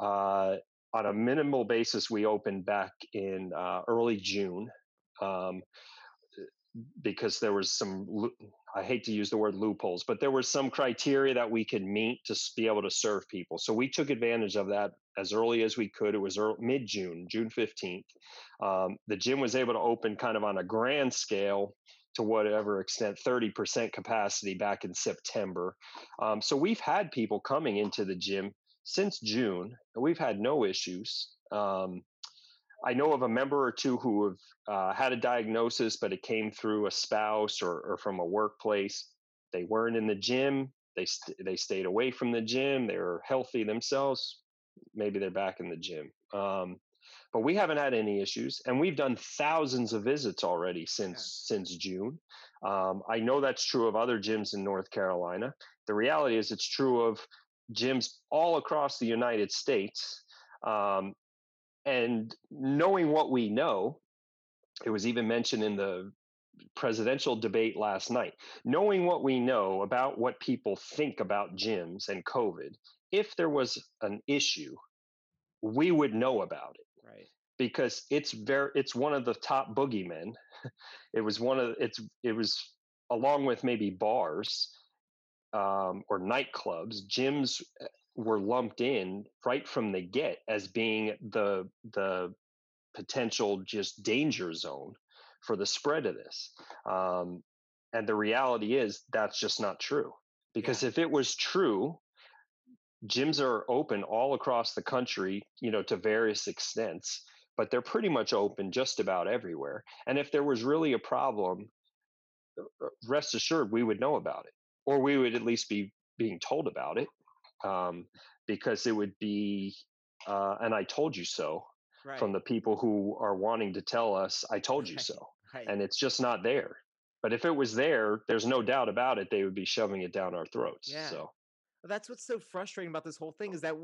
uh, on a minimal basis. We opened back in uh, early June. Um, because there was some I hate to use the word loopholes, but there was some criteria that we could meet to be able to serve people. So we took advantage of that as early as we could. It was mid June, June 15th. Um, the gym was able to open kind of on a grand scale to whatever extent 30% capacity back in September. Um, so we've had people coming into the gym since June, and we've had no issues. Um, I know of a member or two who have uh, had a diagnosis, but it came through a spouse or, or from a workplace. They weren't in the gym. They st- they stayed away from the gym. They were healthy themselves. Maybe they're back in the gym. Um, but we haven't had any issues, and we've done thousands of visits already since yeah. since June. Um, I know that's true of other gyms in North Carolina. The reality is, it's true of gyms all across the United States. Um, and knowing what we know, it was even mentioned in the presidential debate last night. Knowing what we know about what people think about gyms and COVID, if there was an issue, we would know about it. Right. Because it's very it's one of the top boogeymen. it was one of it's it was along with maybe bars um, or nightclubs, gyms eh, were lumped in right from the get as being the the potential just danger zone for the spread of this. Um, and the reality is that's just not true. Because yeah. if it was true, gyms are open all across the country, you know, to various extents, but they're pretty much open just about everywhere. And if there was really a problem, uh, uh, rest assured we would know about it, or we would at least be being told about it um, because it would be uh, and I told you so right. from the people who are wanting to tell us I told you right. so, right. and it's just not there. But if it was there, there's no doubt about it. They would be shoving it down our throats. Yeah. So that's what's so frustrating about this whole thing is that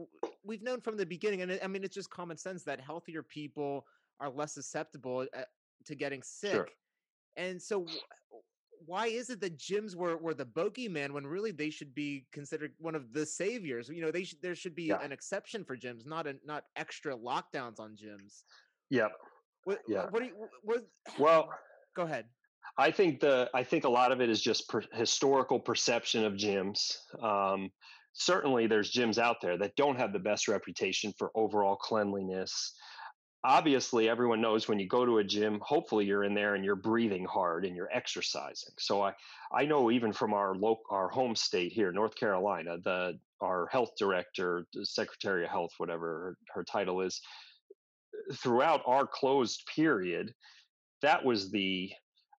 we've known from the beginning, and I mean it's just common sense that healthier people are less susceptible uh, to getting sick. Sure. And so, why is it that gyms were were the bogeyman when really they should be considered one of the saviors? You know, they should there should be yeah. an exception for gyms, not a, not extra lockdowns on gyms. Yeah. What, yeah. What do you, what, well, go ahead. I think the I think a lot of it is just per, historical perception of gyms. Um, certainly, there's gyms out there that don't have the best reputation for overall cleanliness obviously everyone knows when you go to a gym hopefully you're in there and you're breathing hard and you're exercising. So i i know even from our local our home state here north carolina the our health director secretary of health whatever her, her title is throughout our closed period that was the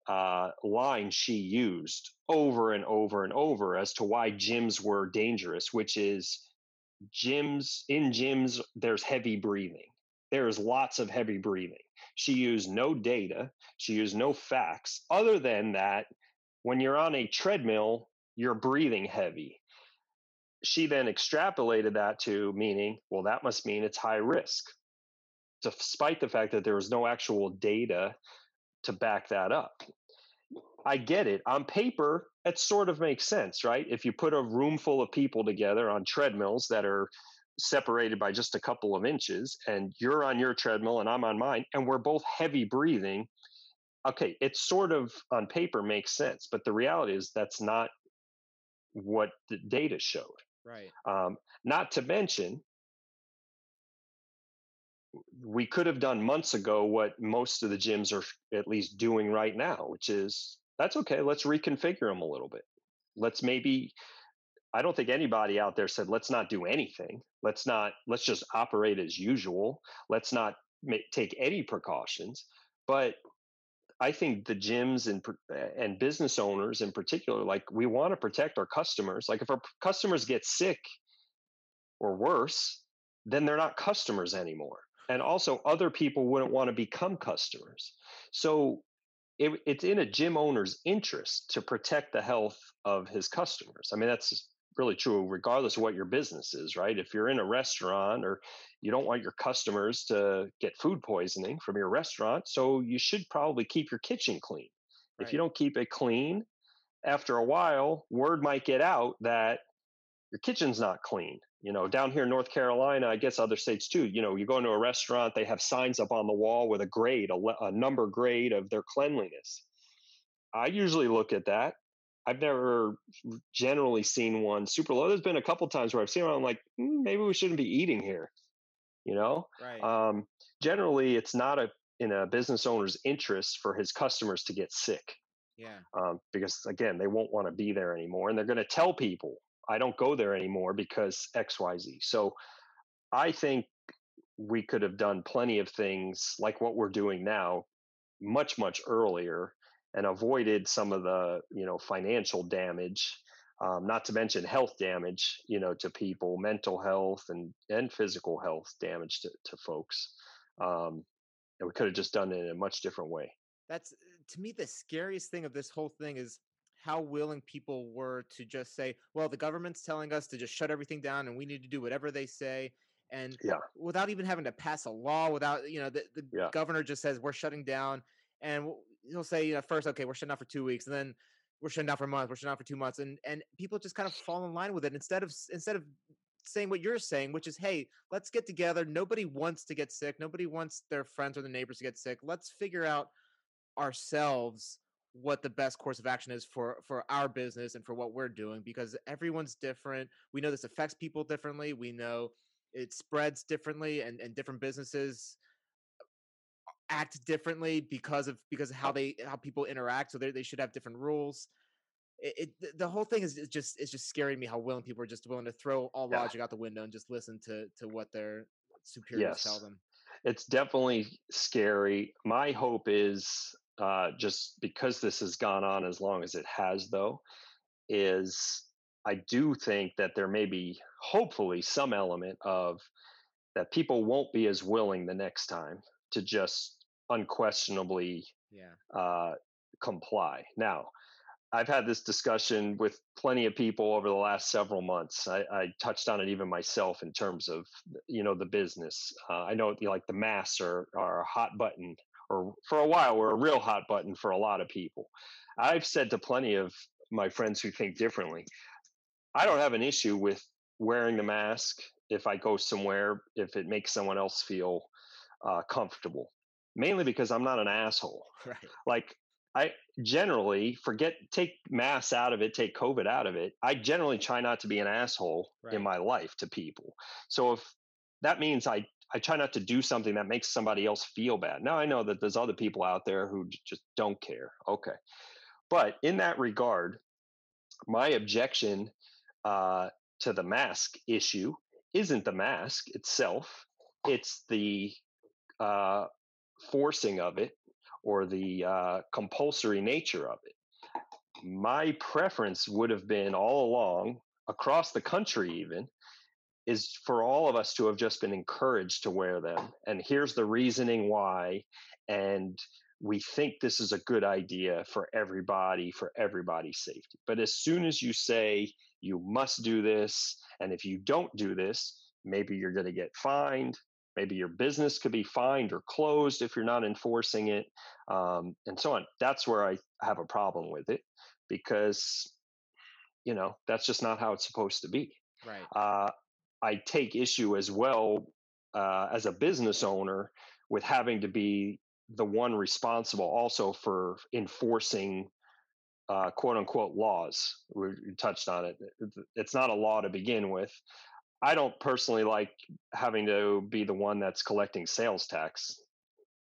uh, line she used over and over and over as to why gyms were dangerous which is gyms in gyms there's heavy breathing there's lots of heavy breathing. She used no data, she used no facts, other than that, when you're on a treadmill, you're breathing heavy. She then extrapolated that to meaning, well, that must mean it's high risk, despite the fact that there was no actual data to back that up. I get it. On paper, it sort of makes sense, right? If you put a room full of people together on treadmills that are separated by just a couple of inches and you're on your treadmill and I'm on mine and we're both heavy breathing okay it sort of on paper makes sense but the reality is that's not what the data showed. Right. Um, not to mention we could have done months ago what most of the gyms are at least doing right now which is that's okay let's reconfigure them a little bit. Let's maybe I don't think anybody out there said, let's not do anything. Let's not, let's just operate as usual. Let's not take any precautions. but I think the gyms and and business owners in particular, like we want to protect our customers. Like if our customers get sick or worse, then they're not customers anymore. And also, other people wouldn't want to become customers. So it, it's in a gym owner's interest to protect the health of his customers. I mean, that's really true regardless of what your business is, right? If you're in a restaurant or you don't want your customers to get food poisoning from your restaurant, so you should probably keep your kitchen clean. Right. If you don't keep it clean, after a while, word might get out that your kitchen's not clean. You know, down here in North Carolina, I guess other states too, you know, you go into a restaurant, they have signs up on the wall with a grade, a, a number grade of their cleanliness. I usually look at that I've never generally seen one super low. There's been a couple times where I've seen one. I'm like, mm, maybe we shouldn't be eating here. You know, right. um, generally it's not a in a business owner's interest for his customers to get sick. Yeah. Um, because again, they won't want to be there anymore, and they're going to tell people, "I don't go there anymore because X, Y, Z." So, I think we could have done plenty of things like what we're doing now, much much earlier and avoided some of the you know financial damage um, not to mention health damage you know to people mental health and and physical health damage to, to folks um, and we could have just done it in a much different way that's to me the scariest thing of this whole thing is how willing people were to just say well the government's telling us to just shut everything down and we need to do whatever they say and yeah. without even having to pass a law without you know the, the yeah. governor just says we're shutting down and he'll say you know first okay we're shutting down for two weeks and then we're shutting down for a month we're shutting down for two months and and people just kind of fall in line with it instead of instead of saying what you're saying which is hey let's get together nobody wants to get sick nobody wants their friends or their neighbors to get sick let's figure out ourselves what the best course of action is for for our business and for what we're doing because everyone's different we know this affects people differently we know it spreads differently and, and different businesses act differently because of because of how they how people interact. So they they should have different rules. It, it the whole thing is just it's just scaring me how willing people are just willing to throw all yeah. logic out the window and just listen to to what their superiors yes. tell them. It's definitely scary. My hope is uh, just because this has gone on as long as it has, though, is I do think that there may be hopefully some element of that people won't be as willing the next time to just unquestionably yeah. uh, comply. Now, I've had this discussion with plenty of people over the last several months. I, I touched on it even myself in terms of you know the business. Uh, I know like the masks are are a hot button, or for a while were a real hot button for a lot of people. I've said to plenty of my friends who think differently, I don't have an issue with wearing the mask if I go somewhere if it makes someone else feel uh, comfortable mainly because I'm not an asshole. Right. Like I generally forget take mass out of it, take COVID out of it. I generally try not to be an asshole right. in my life to people. So if that means I I try not to do something that makes somebody else feel bad. Now I know that there's other people out there who just don't care. Okay. But in that regard, my objection uh, to the mask issue isn't the mask itself. It's the uh, forcing of it or the uh, compulsory nature of it. My preference would have been all along, across the country even, is for all of us to have just been encouraged to wear them. And here's the reasoning why. And we think this is a good idea for everybody, for everybody's safety. But as soon as you say you must do this, and if you don't do this, maybe you're going to get fined, Maybe your business could be fined or closed if you're not enforcing it, um, and so on. That's where I have a problem with it because, you know, that's just not how it's supposed to be. Right. Uh, I take issue as well uh, as a business owner with having to be the one responsible also for enforcing uh, quote unquote laws. We touched on it. It's not a law to begin with. I don't personally like having to be the one that's collecting sales tax.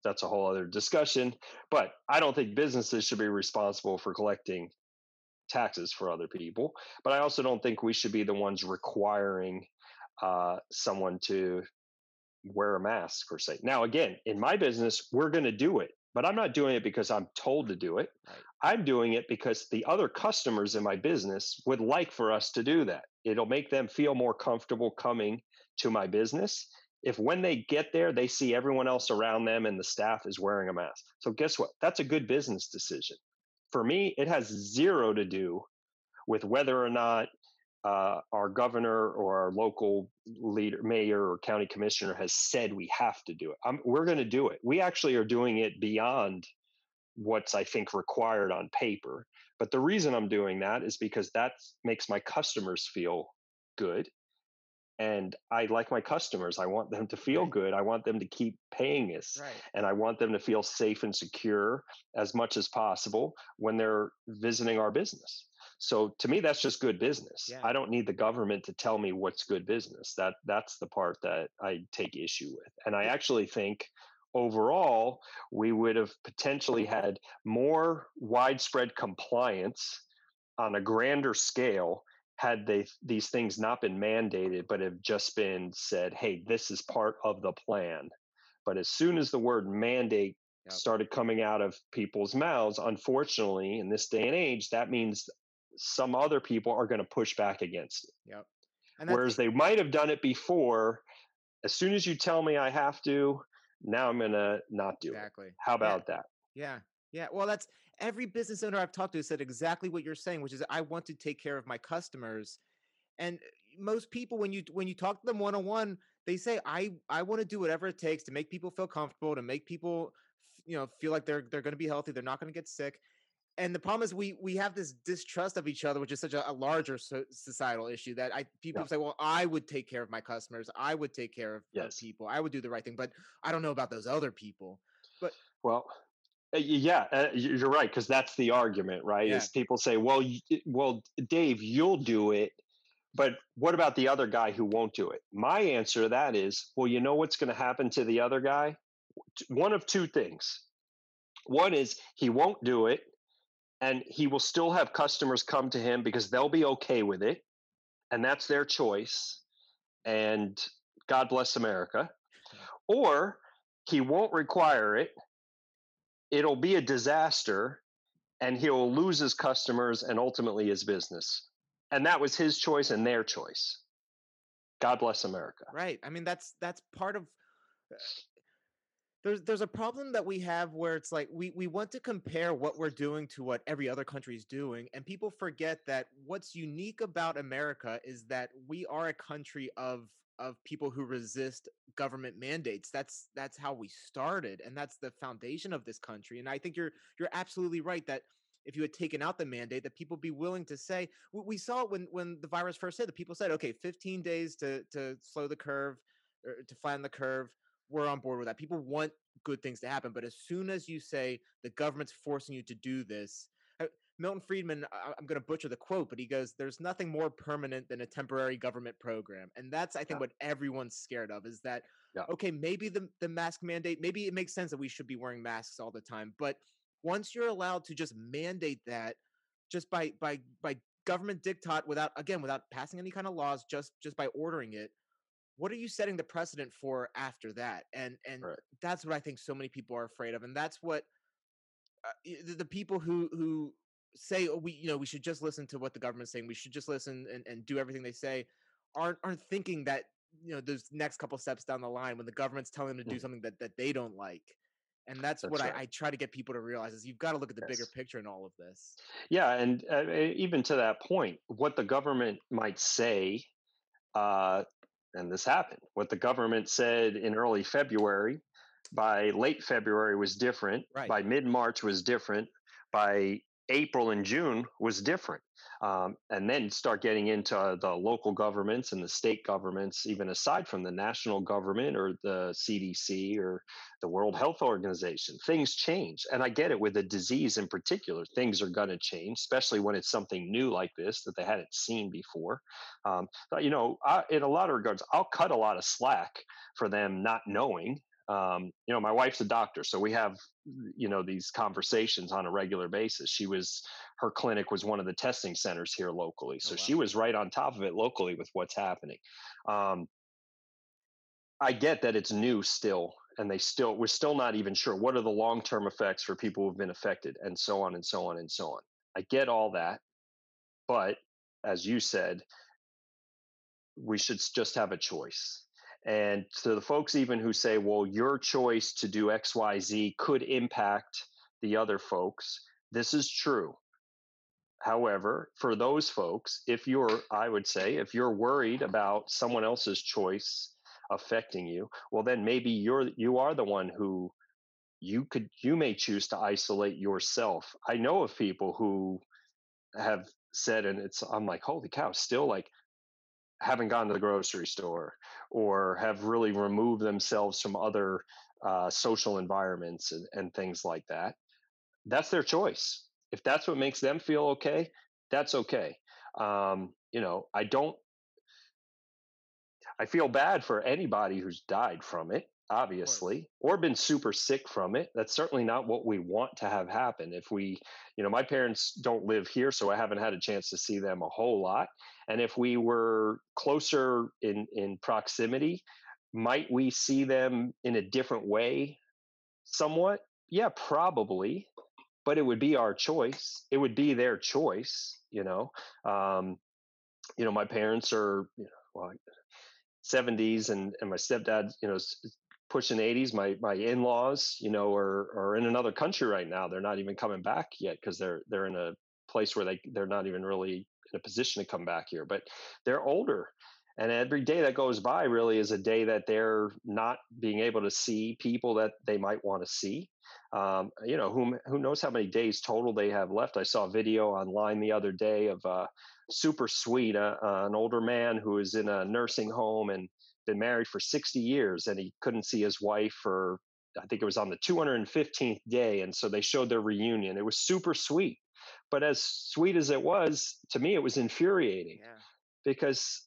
That's a whole other discussion. But I don't think businesses should be responsible for collecting taxes for other people. But I also don't think we should be the ones requiring uh, someone to wear a mask or say. Now, again, in my business, we're going to do it, but I'm not doing it because I'm told to do it. Right. I'm doing it because the other customers in my business would like for us to do that. It'll make them feel more comfortable coming to my business if when they get there they see everyone else around them and the staff is wearing a mask. So guess what? That's a good business decision. For me, it has zero to do with whether or not uh, our governor or our local leader, mayor or county commissioner has said we have to do it. I'm, we're going to do it. We actually are doing it beyond what's I think required on paper. But the reason I'm doing that is because that makes my customers feel good. And I like my customers. I want them to feel right. good. I want them to keep paying us. Right. And I want them to feel safe and secure as much as possible when they're visiting our business. So to me, that's just good business. Yeah. I don't need the government to tell me what's good business. That that's the part that I take issue with. And I actually think overall we would have potentially had more widespread compliance on a grander scale had they these things not been mandated but have just been said hey this is part of the plan but as soon as the word mandate yep. started coming out of people's mouths unfortunately in this day and age that means some other people are going to push back against it. Yep. Whereas they might have done it before. As soon as you tell me I have to, now I'm going to not do exactly. it. How about yeah. that? Yeah. Yeah. Well, that's every business owner I've talked to said exactly what you're saying, which is I want to take care of my customers. And eh, most people, when you when you talk to them one on one, they say I I want to do whatever it takes to make people feel comfortable, to make people you know feel like they're they're going to be healthy, they're not going to get sick and the problem is we we have this distrust of each other which is such a, a larger so, societal issue that i people yeah. say well i would take care of my customers i would take care of, yes. of, people i would do the right thing but i don't know about those other people but well uh, yeah uh, you're right because that's the argument right yeah. is people say well you, well dave you'll do it but what about the other guy who won't do it my answer to that is well you know what's going to happen to the other guy one of two things one is he won't do it and he will still have customers come to him because they'll be okay with it and that's their choice and god bless america. Or he won't require it. It'll be a disaster and he'll lose his customers and ultimately his business. And that was his choice and their choice. God bless america. Right i mean that's that's part of uh, there's there's a problem that we have where it's like we we want to compare what we're doing to what every other country is doing and people forget that what's unique about America is that we are a country of of people who resist government mandates. That's that's how we started and that's the foundation of this country and I think you're you're absolutely right that if you had taken out the mandate that people be willing to say we saw it when when the virus first hit the people said okay 15 days to to slow the curve or to flatten the curve we're on board with that. People want good things to happen, but as soon as you say the government's forcing you to do this, uh, Milton Friedman, I'm going to butcher the quote, but he goes, "There's nothing more permanent than a temporary government program," and that's I think yeah. what everyone's scared of is that yeah. okay, maybe the the mask mandate, maybe it makes sense that we should be wearing masks all the time, but once you're allowed to just mandate that, just by by by government diktat without again without passing any kind of laws, just just by ordering it, what are you setting the precedent for after that and and right. that's what i think so many people are afraid of and that's what uh, the, the, people who who say oh, we you know we should just listen to what the government's saying we should just listen and, and do everything they say aren't aren't thinking that you know those next couple steps down the line when the government's telling them to do mm. something that, that they don't like and that's, that's what right. I, I, try to get people to realize is you've got to look at the yes. bigger picture in all of this yeah and uh, even to that point what the government might say uh, and this happened. What the government said in early February, by late February was different. Right. By mid March was different. By April and June was different. Um, and then start getting into the local governments and the state governments, even aside from the national government or the CDC or the World Health Organization. Things change. And I get it with a disease in particular, things are going to change, especially when it's something new like this that they hadn't seen before. Um, but, you know, I, in a lot of regards, I'll cut a lot of slack for them not knowing um, you know my wife's a doctor so we have you know these conversations on a regular basis. She was her clinic was one of the testing centers here locally so oh, wow. she was right on top of it locally with what's happening. Um, i get that it's new still and they still we're still not even sure what are the long-term effects for people who've been affected and so on and so on and so on. I get all that but as you said we should just have a choice and to the folks even who say well your choice to do xyz could impact the other folks this is true. However for those folks if you're i would say if you're worried about someone else's choice affecting you well then maybe you're you are the one who you could you may choose to isolate yourself. I know of people who have said and it's i'm like holy cow still like haven't gone to the grocery store or have really removed themselves from other uh, social environments and, and things like that that's their choice. If that's what makes them feel okay that's okay. Um, you know i don't I feel bad for anybody who's died from it, obviously, or been super sick from it. That's certainly not what we want to have happen. If we, you know, my parents don't live here, so I haven't had a chance to see them a whole lot. And if we were closer in in proximity, might we see them in a different way somewhat? Yeah, probably. But it would be our choice. It would be their choice, you know. Um, you know, my parents are, you know, well, 70s and, and my stepdad, you know, pushing 80s. My my in-laws, you know, are are in another country right now. They're not even coming back yet because they're they're in a place where they they're not even really in a position to come back here. But they're older, and every day that goes by really is a day that they're not being able to see people that they might want to see. Um, you know, who who knows how many days total they have left? I saw a video online the other day of uh, super sweet, uh, uh, an older man who is in a nursing home and been married for 60 years, and he couldn't see his wife for I think it was on the 215th day, and so they showed their reunion. It was super sweet, but as sweet as it was to me, it was infuriating yeah. because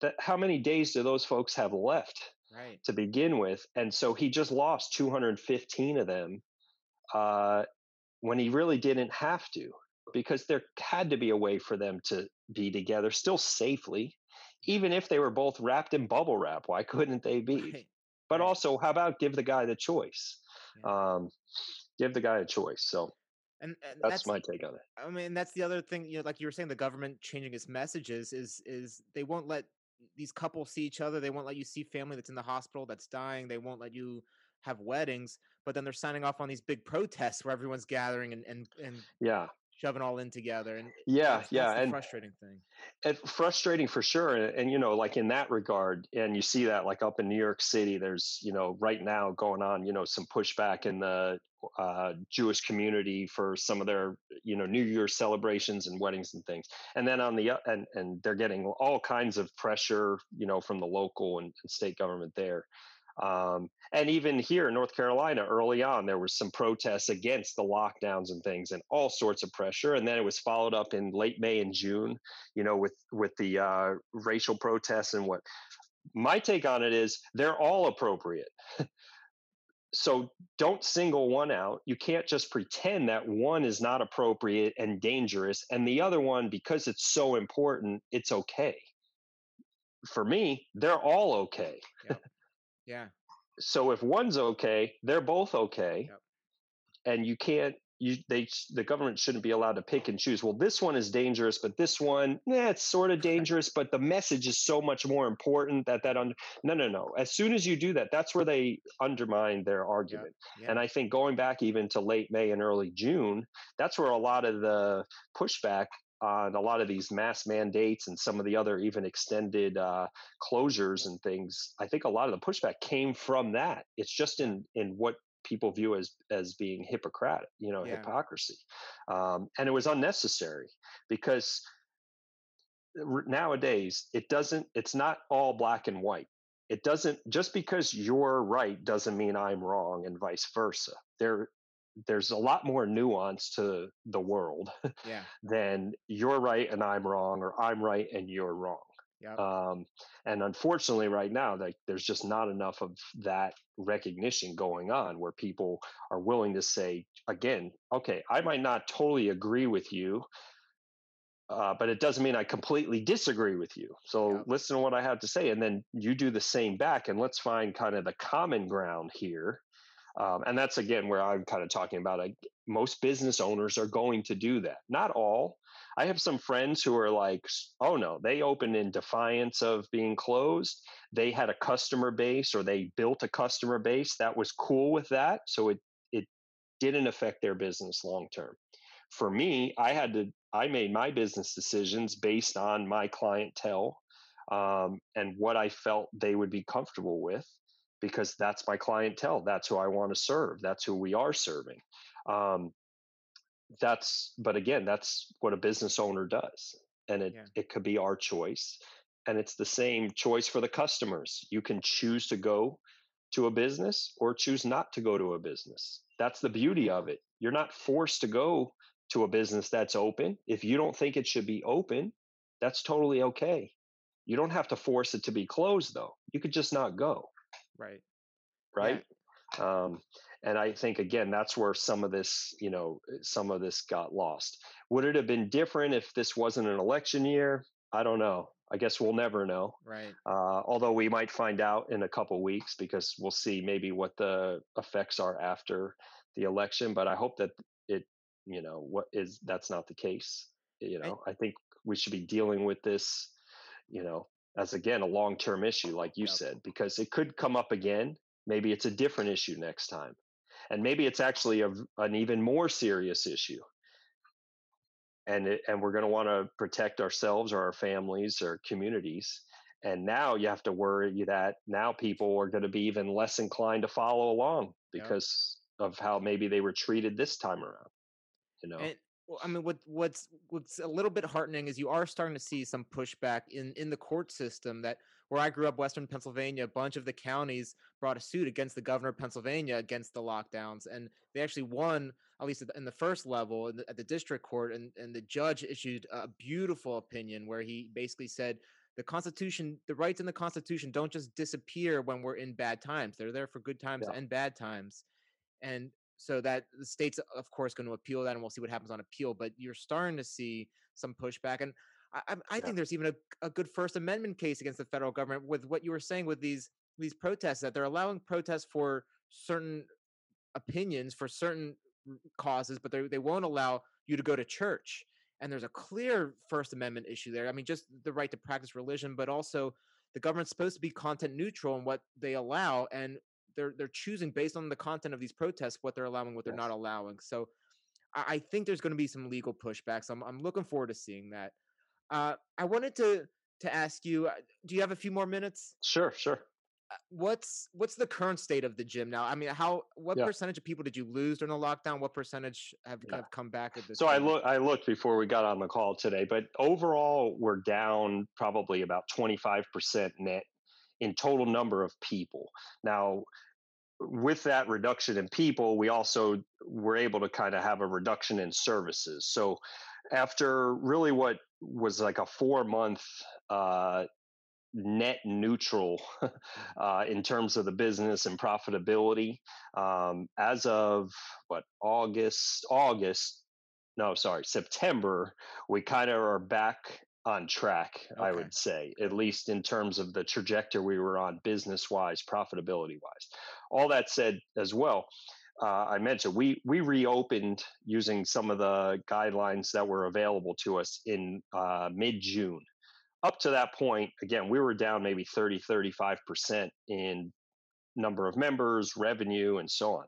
that how many days do those folks have left right. to begin with? And so he just lost 215 of them uh, when he really didn't have to because there had to be a way for them to be together still safely even if they were both wrapped in bubble wrap why couldn't they be right. but right. also how about give the guy the choice yeah. um, give the guy a choice so and, and that's, that's, my take on it i mean that's the other thing you know like you were saying the government changing its messages is is they won't let these couples see each other they won't let you see family that's in the hospital that's dying they won't let you have weddings but then they're signing off on these big protests where everyone's gathering and and, and yeah shoving all in together and yeah yeah and frustrating thing. and frustrating for sure and, and, you know like in that regard and you see that like up in new york city there's you know right now going on you know some pushback in the uh, jewish community for some of their you know new year celebrations and weddings and things and then on the and and they're getting all kinds of pressure you know from the local and, and state government there um, and even here in North Carolina, early on, there was some protests against the lockdowns and things, and all sorts of pressure. And then it was followed up in late May and June, you know, with with the uh, racial protests and what. My take on it is they're all appropriate. so don't single one out. You can't just pretend that one is not appropriate and dangerous, and the other one, because it's so important, it's okay. For me, they're all okay. Yeah. Yeah. So if one's okay, they're both okay. Yep. And you can't you they the government shouldn't be allowed to pick and choose. Well, this one is dangerous, but this one, yeah, it's sort of dangerous, but the message is so much more important that that un- no no no. As soon as you do that, that's where they undermine their argument. Yeah, yeah. And I think going back even to late May and early June, that's where a lot of the pushback on a lot of these mass mandates and some of the other even extended uh, closures and things. I think a lot of the pushback came from that. It's just in in what people view as as being hypocritic, you know, yeah. hypocrisy, um, and it was unnecessary because nowadays it doesn't. It's not all black and white. It doesn't just because you're right doesn't mean I'm wrong, and vice versa. There there's a lot more nuance to the world yeah. than you're right and I'm wrong, or I'm right and you're wrong. Yep. Um, and unfortunately, right now, like there's just not enough of that recognition going on where people are willing to say, again, okay, I might not totally agree with you, uh, but it doesn't mean I completely disagree with you. So yep. listen to what I have to say, and then you do the same back, and let's find kind of the common ground here. Um, and that's again where I'm kind of talking about. Like, most business owners are going to do that. Not all. I have some friends who are like, oh no, they opened in defiance of being closed. They had a customer base or they built a customer base that was cool with that. So it it didn't affect their business long term. For me, I had to I made my business decisions based on my clientele um, and what I felt they would be comfortable with because that's my clientele. That's who I want to serve. That's who we are serving. Um, that's, but again, that's what a business owner does. And it, yeah. it could be our choice. And it's the same choice for the customers. You can choose to go to a business or choose not to go to a business. That's the beauty of it. You're not forced to go to a business that's open. If you don't think it should be open, that's totally okay. You don't have to force it to be closed though. You could just not go. Right. Right. Yeah. Um, and I think again, that's where some of this, you know, eh, some of this got lost. Would it have been different if this wasn't an election year? I don't know. I guess we'll never know. Right. Uh, although we might find out in a couple weeks because we'll see maybe what the effects are after the election. But I hope that it you know what is that's not the case you know i think we should be dealing with this you know as again a long-term issue like you yep. said because it could come up again maybe it's a different issue next time and maybe it's actually a, an even more serious issue and it, and we're going to want to protect ourselves or our families or communities and now you have to worry that now people are going to be even less inclined to follow along because yep. of how maybe they were treated this time around you know. And, well, I mean, what what's what's a little bit heartening is you are starting to see some pushback in in the court system. That where I grew up, Western Pennsylvania, a bunch of the counties brought a suit against the governor of Pennsylvania against the lockdowns, and they actually won at least in the first level the, at the district court, and and the judge issued a beautiful opinion where he basically said the Constitution, the rights in the Constitution don't just disappear when we're in bad times. They're there for good times yeah. and bad times. And so that the state's of course going to appeal that and we'll see what happens on appeal but you're starting to see some pushback and i, I, I think there's even a, a good first amendment case against the federal government with what you were saying with these these protests that they're allowing protests for certain opinions for certain causes but they, they won't allow you to go to church and there's a clear first amendment issue there. I mean just the right to practice religion but also the government's supposed to be content neutral in what they allow and they're they're choosing based on the content of these protests what they're allowing, what they're yes. not allowing. So I, I think there's going to be some legal pushbacks. I'm I'm looking forward to seeing that. Uh, I wanted to to ask you. Uh, do you have a few more minutes? Sure, sure. Uh, what's what's the current state of the gym now? I mean, how what yeah. percentage of people did you lose during the lockdown? What percentage have yeah. of come back at this? So I look I looked before we got on the call today, but overall we're down probably about 25% net in total number of people. Now, with that reduction in people, we also were able to kind of have a reduction in services. So after really what was like a four month uh, net neutral uh, in terms of the business and profitability, um, as of what August, August, no, sorry, September, we kind of are back on track, okay. I would say, at least in terms of the trajectory we were on business wise, profitability wise. All that said, as well, uh, I mentioned we we reopened using some of the guidelines that were available to us in uh, mid June. Up to that point, again, we were down maybe 30, 35% in number of members, revenue, and so on.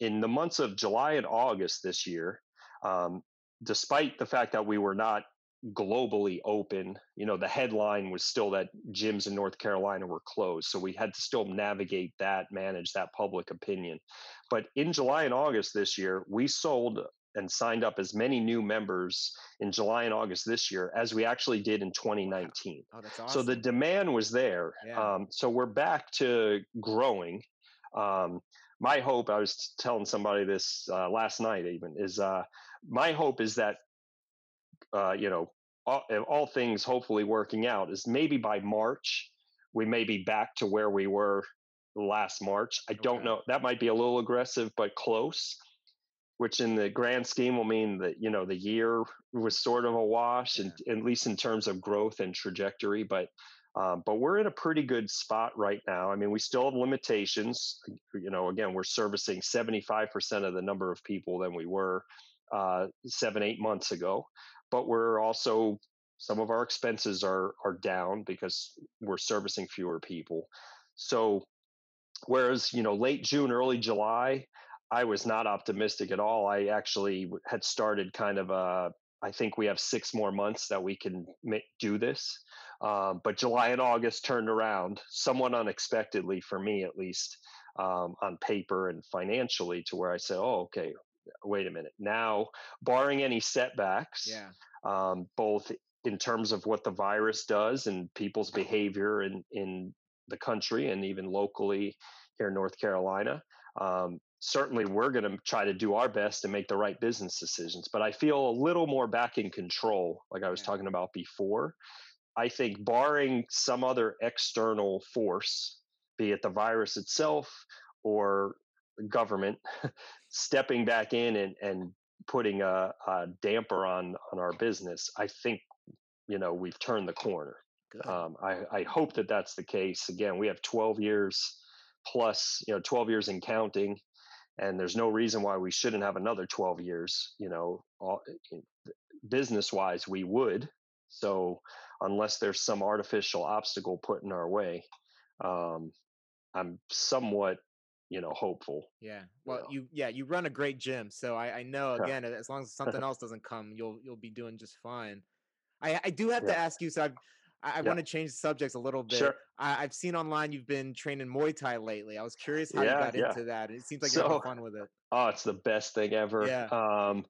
In the months of July and August this year, um, despite the fact that we were not globally open. You know, the headline was still that gyms in North Carolina were closed. So we had to still navigate that, manage that public opinion. But in July and August this year, we sold and signed up as many new members in July and August this year as we actually did in 2019. Oh, that's awesome. So the demand was there. Yeah. Um, so we're back to growing. Um, my hope, I was telling somebody this uh, last night even, is uh, my hope is that uh, you know, all, all things hopefully working out is maybe by March we may be back to where we were last March. I don't know. That might be a little aggressive, but close. which in the grand scheme will mean that you know the year was sort of a wash, yeah. and at least in terms of growth and trajectory. But um, but we're in a pretty good spot right now. I mean, we still have limitations. You know, again, we're servicing 75% of the number of people than we were uh, seven, eight months ago. But we're also some of our expenses are are down because we're servicing fewer people. So, whereas you know, late June, early July, I was not optimistic at all. I actually had started kind of a. I think we have six more months that we can make, do this. Um, but July and August turned around somewhat unexpectedly for me, at least um, on paper and financially, to where I said, "Oh, okay, wait a minute." Now, barring any setbacks, yeah. um, both in terms of what the virus does and people's behavior in in the country and even locally here in North Carolina, um, certainly we're going to try to do our best to make the right business decisions. But I feel a little more back in control, like I was yeah. talking about before. I think, barring some other external force, be it the virus itself or government, stepping back in and, and putting a, a, damper on on our business, I think you know we've turned the corner. Um, I, I hope that that's the case. Again, we have 12 years plus, you know, 12 years in counting, and there's no reason why we shouldn't have another 12 years. You know, business wise, we would. So unless there's some artificial obstacle put in our way, um, I'm somewhat, you know, hopeful. Yeah. Well, you, know. you yeah, you run a great gym, so I, I know again, as long as something else doesn't come, you'll you'll be doing just fine. I I do have yeah. to ask you. So I've, I, I want to change subjects a little bit. Sure. I, have seen online you've been training Muay Thai lately. I was curious how you got into that. It seems like so, you're having fun with it. Oh, it's the best thing ever. Yeah. Um,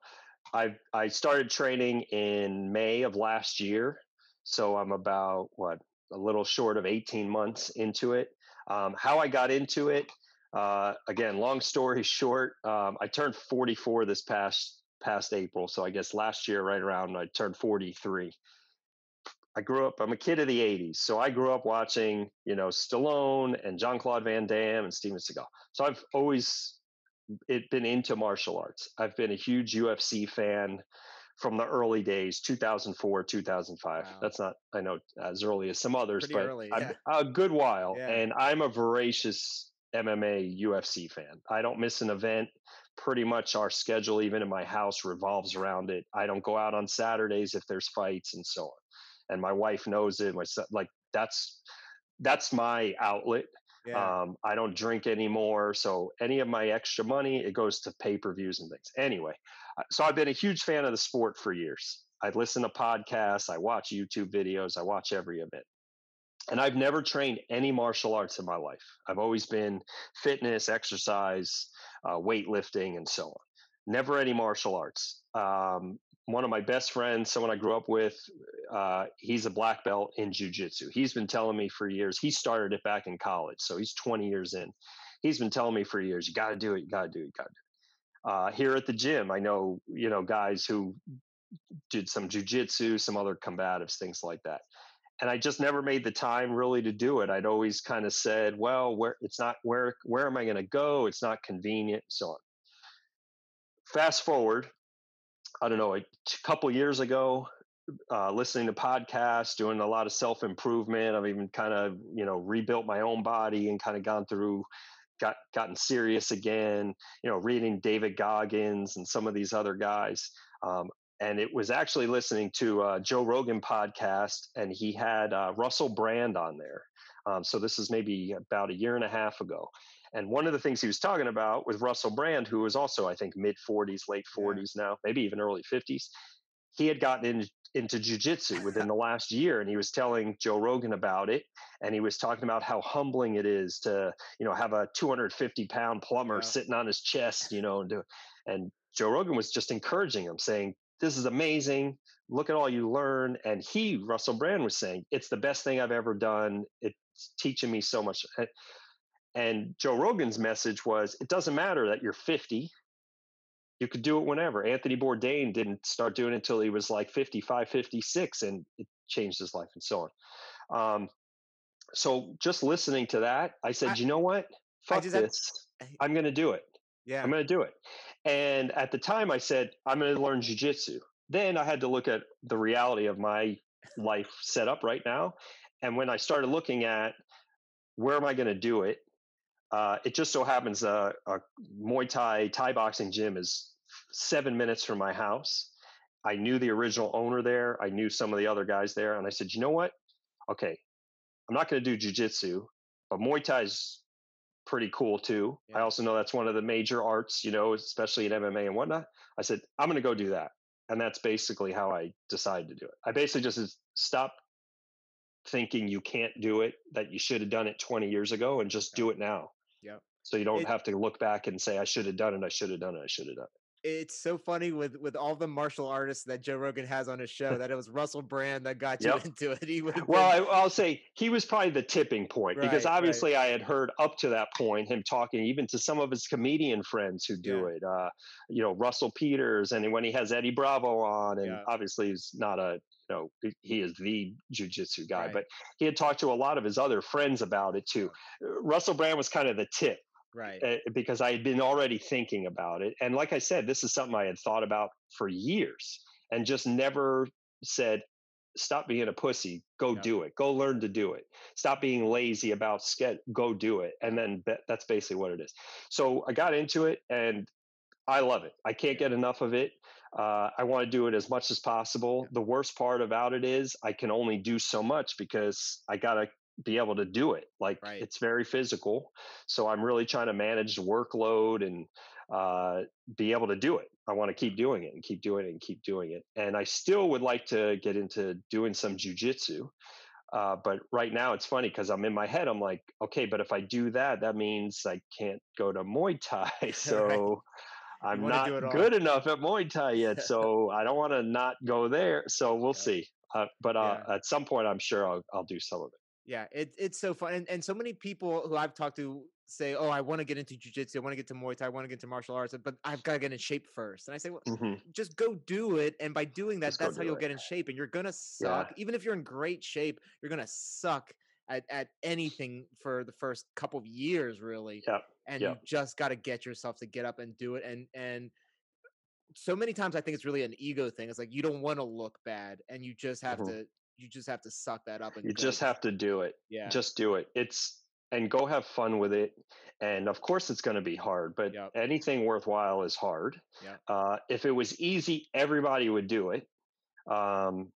I I started training in May of last year, so I'm about what a little short of 18 months into it. Um, how I got into it, uh, again, long story short, um, I turned 44 this past past April. So I guess last year, right around, I turned 43. I grew up. I'm a kid of the '80s, so I grew up watching, you know, Stallone and Jean Claude Van Damme and Steven Seagal. So I've always it been into martial arts. I've been a huge UFC fan from the early days 2004 2005 wow. that's not i know as early as some others Pretty but early, yeah. a good while yeah. and i'm a voracious mma ufc fan i don't miss an event pretty much our schedule even in my house revolves around it i don't go out on saturdays if there's fights and so on and my wife knows it my son, like that's that's my outlet yeah. Um, I don't drink anymore. So any of my extra money, it goes to pay per views and things. Anyway, so I've been a huge fan of the sport for years. I listen to podcasts, I watch YouTube videos, I watch every event. And I've never trained any martial arts in my life. I've always been fitness, exercise, uh, weightlifting, and so on. Never any martial arts. Um, one of my best friends, someone I grew up with, uh, he's a black belt in jujitsu. He's been telling me for years. He started it back in college, so he's 20 years in. He's been telling me for years, you got to do it, you got to do it, you got to do it. Uh, here at the gym, I know you know guys who did some jujitsu, some other combatives, things like that. And I just never made the time really to do it. I'd always kind of said, well, where it's not where where am I going to go? It's not convenient, so on. Fast forward, I don't know, a couple years ago, uh, listening to podcasts, doing a lot of self improvement. I've even kind of you know rebuilt my own body and kind of gone through, got gotten serious again. You know, reading David Goggins and some of these other guys. Um, and it was actually listening to uh, Joe Rogan podcast, and he had uh, Russell Brand on there. Um, so this is maybe about a year and a half ago. And one of the things he was talking about with Russell Brand, who was also, I think, mid 40s, late 40s yeah. now, maybe even early 50s, he had gotten in, into jujitsu within the last year. And he was telling Joe Rogan about it. And he was talking about how humbling it is to, you know, have a 250 pound plumber yeah. sitting on his chest, you know, and, do, and Joe Rogan was just encouraging him, saying, This is amazing. Look at all you learn. And he, Russell Brand, was saying, It's the best thing I've ever done. It's teaching me so much. And Joe Rogan's message was it doesn't matter that you're 50. You could do it whenever. Anthony Bourdain didn't start doing it until he was like 55, 56, and it changed his life and so on. Um, so just listening to that, I said, I, you know what? Fuck this. I'm going to do it. Yeah. I'm going to do it. And at the time, I said, I'm going to learn jujitsu. Then I had to look at the reality of my life set up right now. And when I started looking at where am I going to do it, uh, it just so happens uh, a Muay Thai Thai boxing gym is seven minutes from my house. I knew the original owner there. I knew some of the other guys there, and I said, you know what? Okay, I'm not going to do jujitsu, but Muay Thai is pretty cool too. Yeah. I also know that's one of the major arts, you know, especially in MMA and whatnot. I said, I'm going to go do that. And that's basically how I decided to do it. I basically just stopped thinking you can't do it, that you should have done it 20 years ago and just do it now. Yeah. So you don't it, have to look back and say, I should have done it. I should have done it. I should have done it it's so funny with with all the martial artists that Joe Rogan has on his show that it was Russell Brand that got you yep. into it. He well, I, will say he was probably the tipping point right, because obviously right. I had heard up to that point him talking even to some of his comedian friends who do yeah. it. Uh, you know, Russell Peters, and when he has Eddie Bravo on, and yeah. obviously he's not a you know he is the jujitsu guy, right. but he had talked to a lot of his other friends about it too. Russell Brand was kind of the tip right. uh, because i had been already thinking about it and like i said this is something i had thought about for years and just never said stop being a pussy go do it go learn to do it. Stop being lazy about sketch go do it and then that's basically what it is. So i got into it and i love it. I can't get enough of it uh, i want to do it as much as possible. Yeah. the worst part about it is i can only do so much because i got to be able to do it. Like right. it's very physical. So I'm really trying to manage the workload and uh, be able to do it. I want to keep doing it and keep doing it and keep doing it. And I still would like to get into doing some jujitsu. Uh, but right now it's funny because I'm in my head. I'm like, okay, but if I do that, that means I can't go to Muay Thai. So right. I'm not good enough at Muay Thai yet. So I don't want to not go there. So we'll yeah. see. Uh, but uh, yeah. at some point, I'm sure I'll, I'll do some of it. Yeah, it, it's so fun. And, and so many people who I've talked to say, Oh, I want to get into jujitsu. I want to get to Muay Thai. I want to get into martial arts, but I've got to get in shape first. And I say, Well, mm-hmm. just go do it. And by doing that, just that's how you'll it. get in shape. And you're going to suck. Yeah. Even if you're in great shape, you're going to suck at, at anything for the first couple of years, really. Yeah. And you just got to get yourself to get up and do it. And, and, so many times I think it's really an ego thing. It's like you don't want to look bad and you just have mm-hmm. to you just have to suck that up and you just have to do it. Yeah. Just do it. It's and go have fun with it and of course it's going to be hard but yep. anything worthwhile is hard. Yep. uh, if it was easy everybody would do it. Um,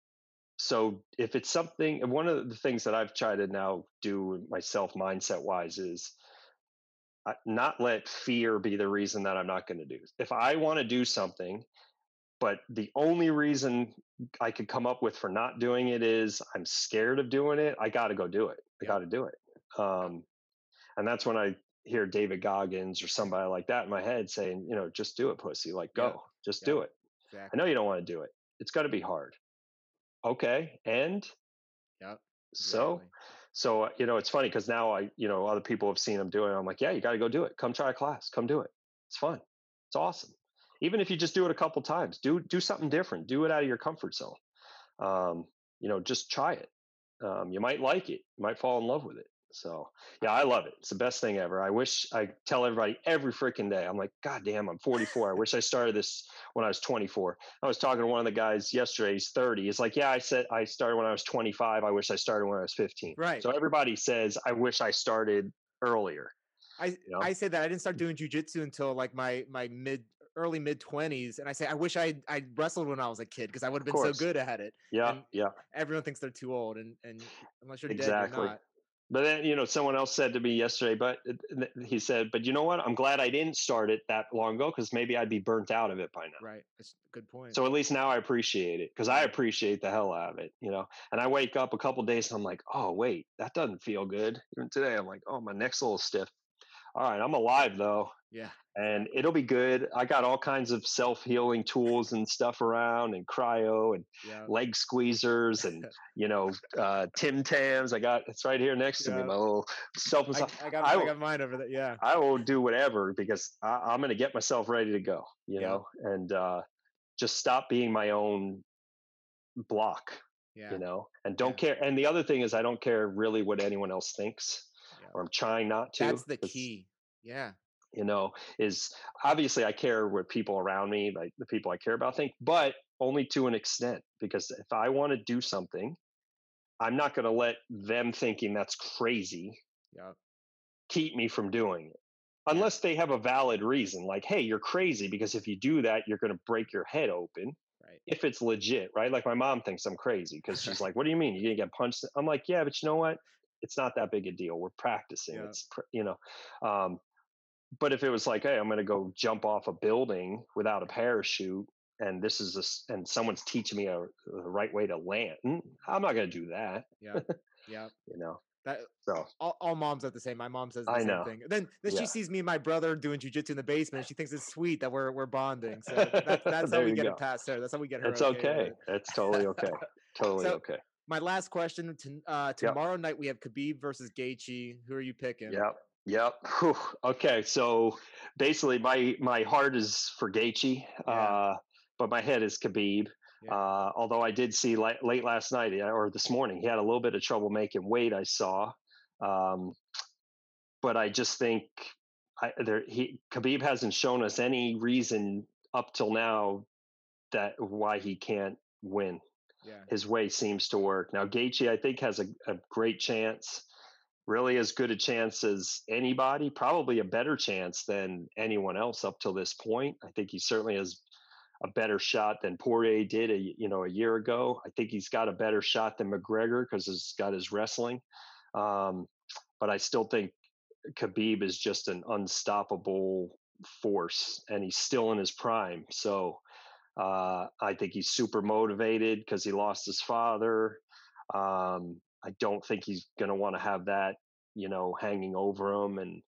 so if it's something one of the things that i've tried to now do myself mindset wise is uh, not let fear be the reason that i'm not going to do if i want to do something but the only reason I could come up with for not doing it is I'm scared of doing it. I got to go do it. I got to do it. Um, and that's when I hear David Goggins or somebody like that in my head saying, you know, just do it, pussy. Like, go, yeah. just yeah. do it. Exactly. I know you don't want to do it. It's got to be hard. Okay. And yeah. So, so, uh, you know, it's funny because now I, you know, other people have seen them doing it. I'm like, yeah, you got to go do it. Come try a class. Come do it. It's fun. It's awesome even if you just do it a couple times do do something different do it out of your comfort zone. Um, you know just try it. Um, you might like it you might fall in love with it. So yeah i love it. It's the best thing ever. I wish i tell everybody every freaking day. I'm like god damn i'm 44 i wish i started this when i was 24 i was talking to one of the guys yesterday he's 30 he's like yeah i said i started when i was 25 i wish i started when i was 15 right. So everybody says i wish i started earlier. I, you know? I say that. I didn't start doing jujitsu until like my my mid early mid twenties, and I say I wish I I wrestled when I was a kid because I would have been so good at it. Yeah, and yeah. Everyone thinks they're too old, and and unless you're exactly. dead, you're not. But then, you know, someone else said to me yesterday, but uh, he said, but you know what? I'm glad I didn't start it that long ago because maybe I'd be burnt out of it by now. Right. That's a good point. So at least now I appreciate it because I appreciate the hell out of it, you know. And I wake up a couple days and I'm like, oh, wait, that doesn't feel good. Even today, I'm like, oh, my neck's a little stiff. All right, I'm alive though. Yeah. And it'll be good. I got all kinds of self healing tools and stuff around, and cryo and yeah. leg squeezers and you know uh, Tim Tams. I got it's right here next to yeah. me. My little self. I, I, got, I, I, got mine over there. Yeah. I will do whatever because I, am going to get myself ready to go. You yeah. know, and uh, just stop being my own block. Yeah. You know, and don't care. And the other thing is, I don't care really what anyone else thinks, or I'm trying not to. That's the key. Yeah you know, is obviously I care what people around me, like the people I care about think, but only to an extent. Because if I want to do something, I'm not going to let them thinking that's crazy Yeah. keep me from doing it. Unless they have a valid reason, like, hey, you're crazy because if you do that, you're going to break your head open. Right. If it's legit, right? Like my mom thinks I'm crazy because she's like, "What do you mean you're gonna get punched?" I'm like, "Yeah, but you know what? It's not that big a deal. We're practicing. Yeah. It's pr- you know." Um, but if it was like, "Hey, I'm gonna go jump off a building without a parachute," and this is a, and someone's teaching me a, the right way to land, mm, I'm not gonna do that. Yeah. Yeah. You know. That So all, all moms are the same. My mom says the I same know. thing. Then then Yeah. she sees me and my brother doing jujitsu in the basement. And she thinks it's sweet that we're we're bonding. So that's that's how we get go. it past her. That's how we get her. it's okay. okay. It's totally okay. Totally So- okay. My last question: to, uh, Tomorrow night we have Khabib versus Gaethje. Who are you picking? Yep. Yep. Whew. Okay. So basically, my my heart is for Gaethje, Yeah. uh, but my head is Khabib. Yeah. Uh, although I did see late, late last night or this morning, he had a little bit of trouble making weight. I saw, um, but I just think I, there he Khabib hasn't shown us any reason up till now that why he can't win Yeah. his way seems to work. Now Gaethje, I think, has a, a great chance, really as good a chance as anybody, probably a better chance than anyone else up till this point. I think he certainly has a better shot than Poirier did, a, you know, a year ago. I think he's got a better shot than McGregor because he's got his wrestling. Um, but I still think Khabib is just an unstoppable force, and he's still in his prime. So uh, I think he's super motivated because he lost his father. Um, I don't think he's going to want to have that, you know, hanging over him, and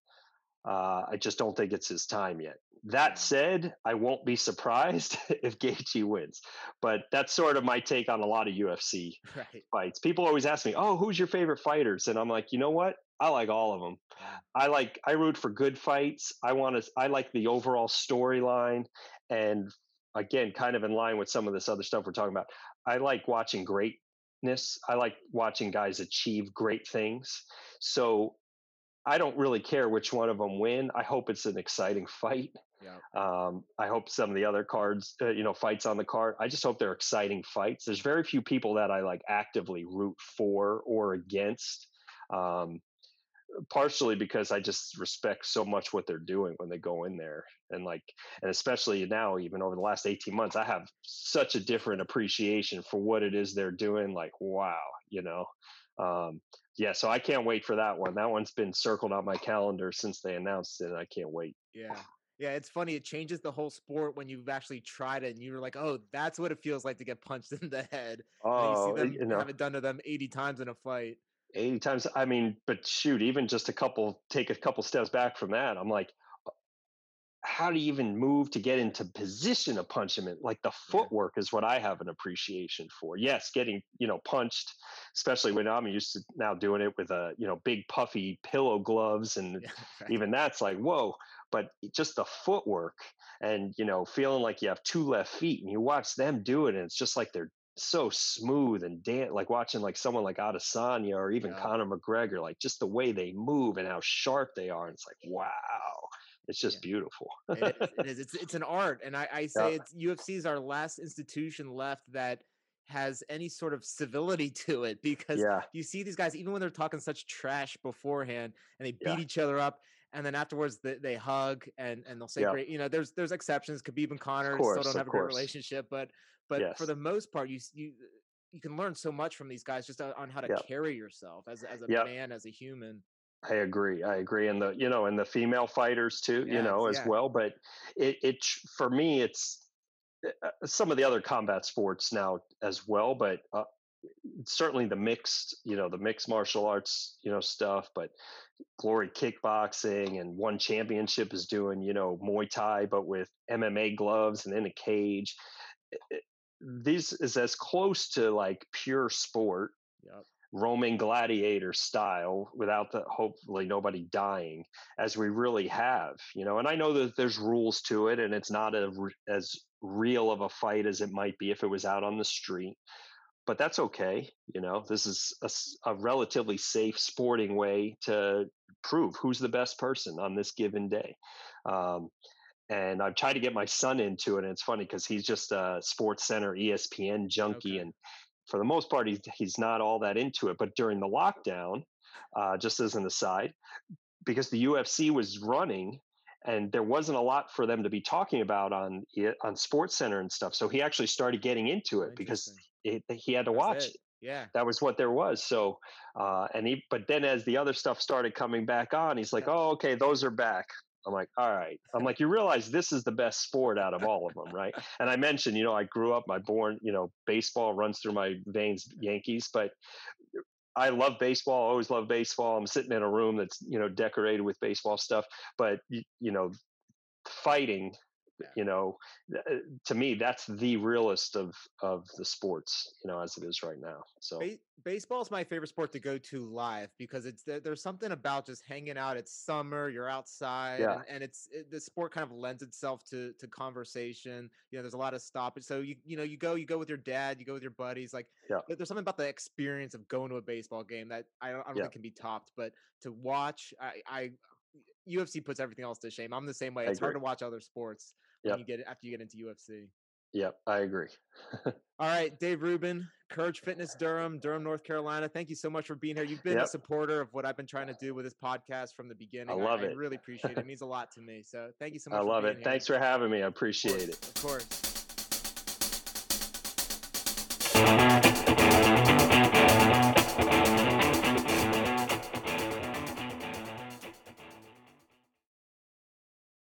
uh, I just don't think it's his time yet. That said, I won't be surprised if Gaethje wins, but that's sort of my take on a lot of UFC Right. fights. People always ask me, "Oh, who's your favorite fighters?" And I'm like, you know what? I like all of them. I like I root for good fights. I want to I like the overall storyline and again, kind of in line with some of this other stuff we're talking about. I like watching greatness. I like watching guys achieve great things. So I don't really care which one of them win. I hope it's an exciting fight. Yeah. Um, I hope some of the other cards, uh, you know, fights on the card. I just hope they're exciting fights. There's very few people that I like actively root for or against. Um, partially because I just respect so much what they're doing when they go in there, and like, and especially now, even over the last 18 months, I have such a different appreciation for what it is they're doing. Like, wow, you know. Um, yeah, so I can't wait for that one. That one's been circled on my calendar since they announced it. And I can't wait. Yeah. Yeah, it's funny. It changes the whole sport when you've actually tried it and you're like, oh, that's what it feels like to get punched in the head. And you Oh, see them you know, have it done to them 80 times in a fight. 80 times. I mean, but shoot, even just a couple, take a couple steps back from that. I'm like, uh, how do you even move to get into position to punch him in? Like the footwork is what I have an appreciation for. Yes, getting, you know, punched, especially when I'm used to now doing it with a, you know, big puffy pillow gloves and Yeah, right. even that's like whoa but just the footwork and you know feeling like you have two left feet and you watch them do it and it's just like they're so smooth and dance like watching like someone like Adesanya or even Yeah. Conor McGregor like just the way they move and how sharp they are and it's like wow it's just beautiful it is, it is. It's it's an art, and I, I say Yeah. it's UFC is our last institution left that has any sort of civility to it because yeah you see these guys even when they're talking such trash beforehand and they beat Yeah. each other up and then afterwards they, they hug and and they'll say Yeah. great you know there's there's exceptions Khabib and Conor course, still don't have a great relationship but but Yes. for the most part you you you can learn so much from these guys just on how to Yeah. carry yourself as as a Yeah. man as a human I agree. I agree, and the you know, and the female fighters too, you know, as yeah. well. But it it for me, it's uh, some of the other combat sports now as well. But uh, certainly the mixed, you know, the mixed martial arts, you know, stuff. But Glory Kickboxing and One Championship is doing, you know, Muay Thai, but with MMA gloves and in a cage. This is as close to like pure sport yep Roman gladiator style without the hopefully nobody dying as we really have, you know. And I know that there's rules to it, and it's not a, as real of a fight as it might be if it was out on the street. but that's okay. You know, this is a, a, relatively safe sporting way to prove who's the best person on this given day. Um, and I've tried to get my son into it, and it's funny because he's just a SportsCenter, ESPN junkie, okay. and for the most part, he's he's not all that into it. But during the lockdown, uh, just as an aside, because the UFC was running and there wasn't a lot for them to be talking about on on SportsCenter and stuff. So he actually started getting into it because it, he had to watch it. it. Yeah, that was what there was. So, uh, and he, but then as the other stuff started coming back on, he's like, "Oh, okay, those are back." I'm like, all right. I'm like, you realize this is the best sport out of all of them, right? And I mentioned, you know, I grew up, my born, you know, baseball runs through my veins, Yankees, but I love baseball. I Always love baseball. I'm sitting in a room that's you know decorated with baseball stuff, but you know, fighting yeah. you know uh, to me that's the realest of of the sports you know as it is right now so ba- baseball is my favorite sport to go to live because it's there's something about just hanging out it's summer you're outside yeah. and, and it's it, the sport kind of lends itself to to conversation you know there's a lot of stoppage so you you know you go you go with your dad you go with your buddies like yeah. there's something about the experience of going to a baseball game that i don't, I don't yeah. think can be topped but to watch i i UFC puts everything else to shame. I'm the same way. It's hard to watch other sports yep. when you get after you get into UFC. Yep, I agree. All right, Dave Rubin, Courage Fitness Durham, Durham, North Carolina. Thank you so much for being here. You've been yep. a supporter of what I've been trying to do with this podcast from the beginning. I love I, it. I really appreciate it. It means a lot to me. So thank you so much. I love it. Here. Thanks for having me. I appreciate of it. Of course.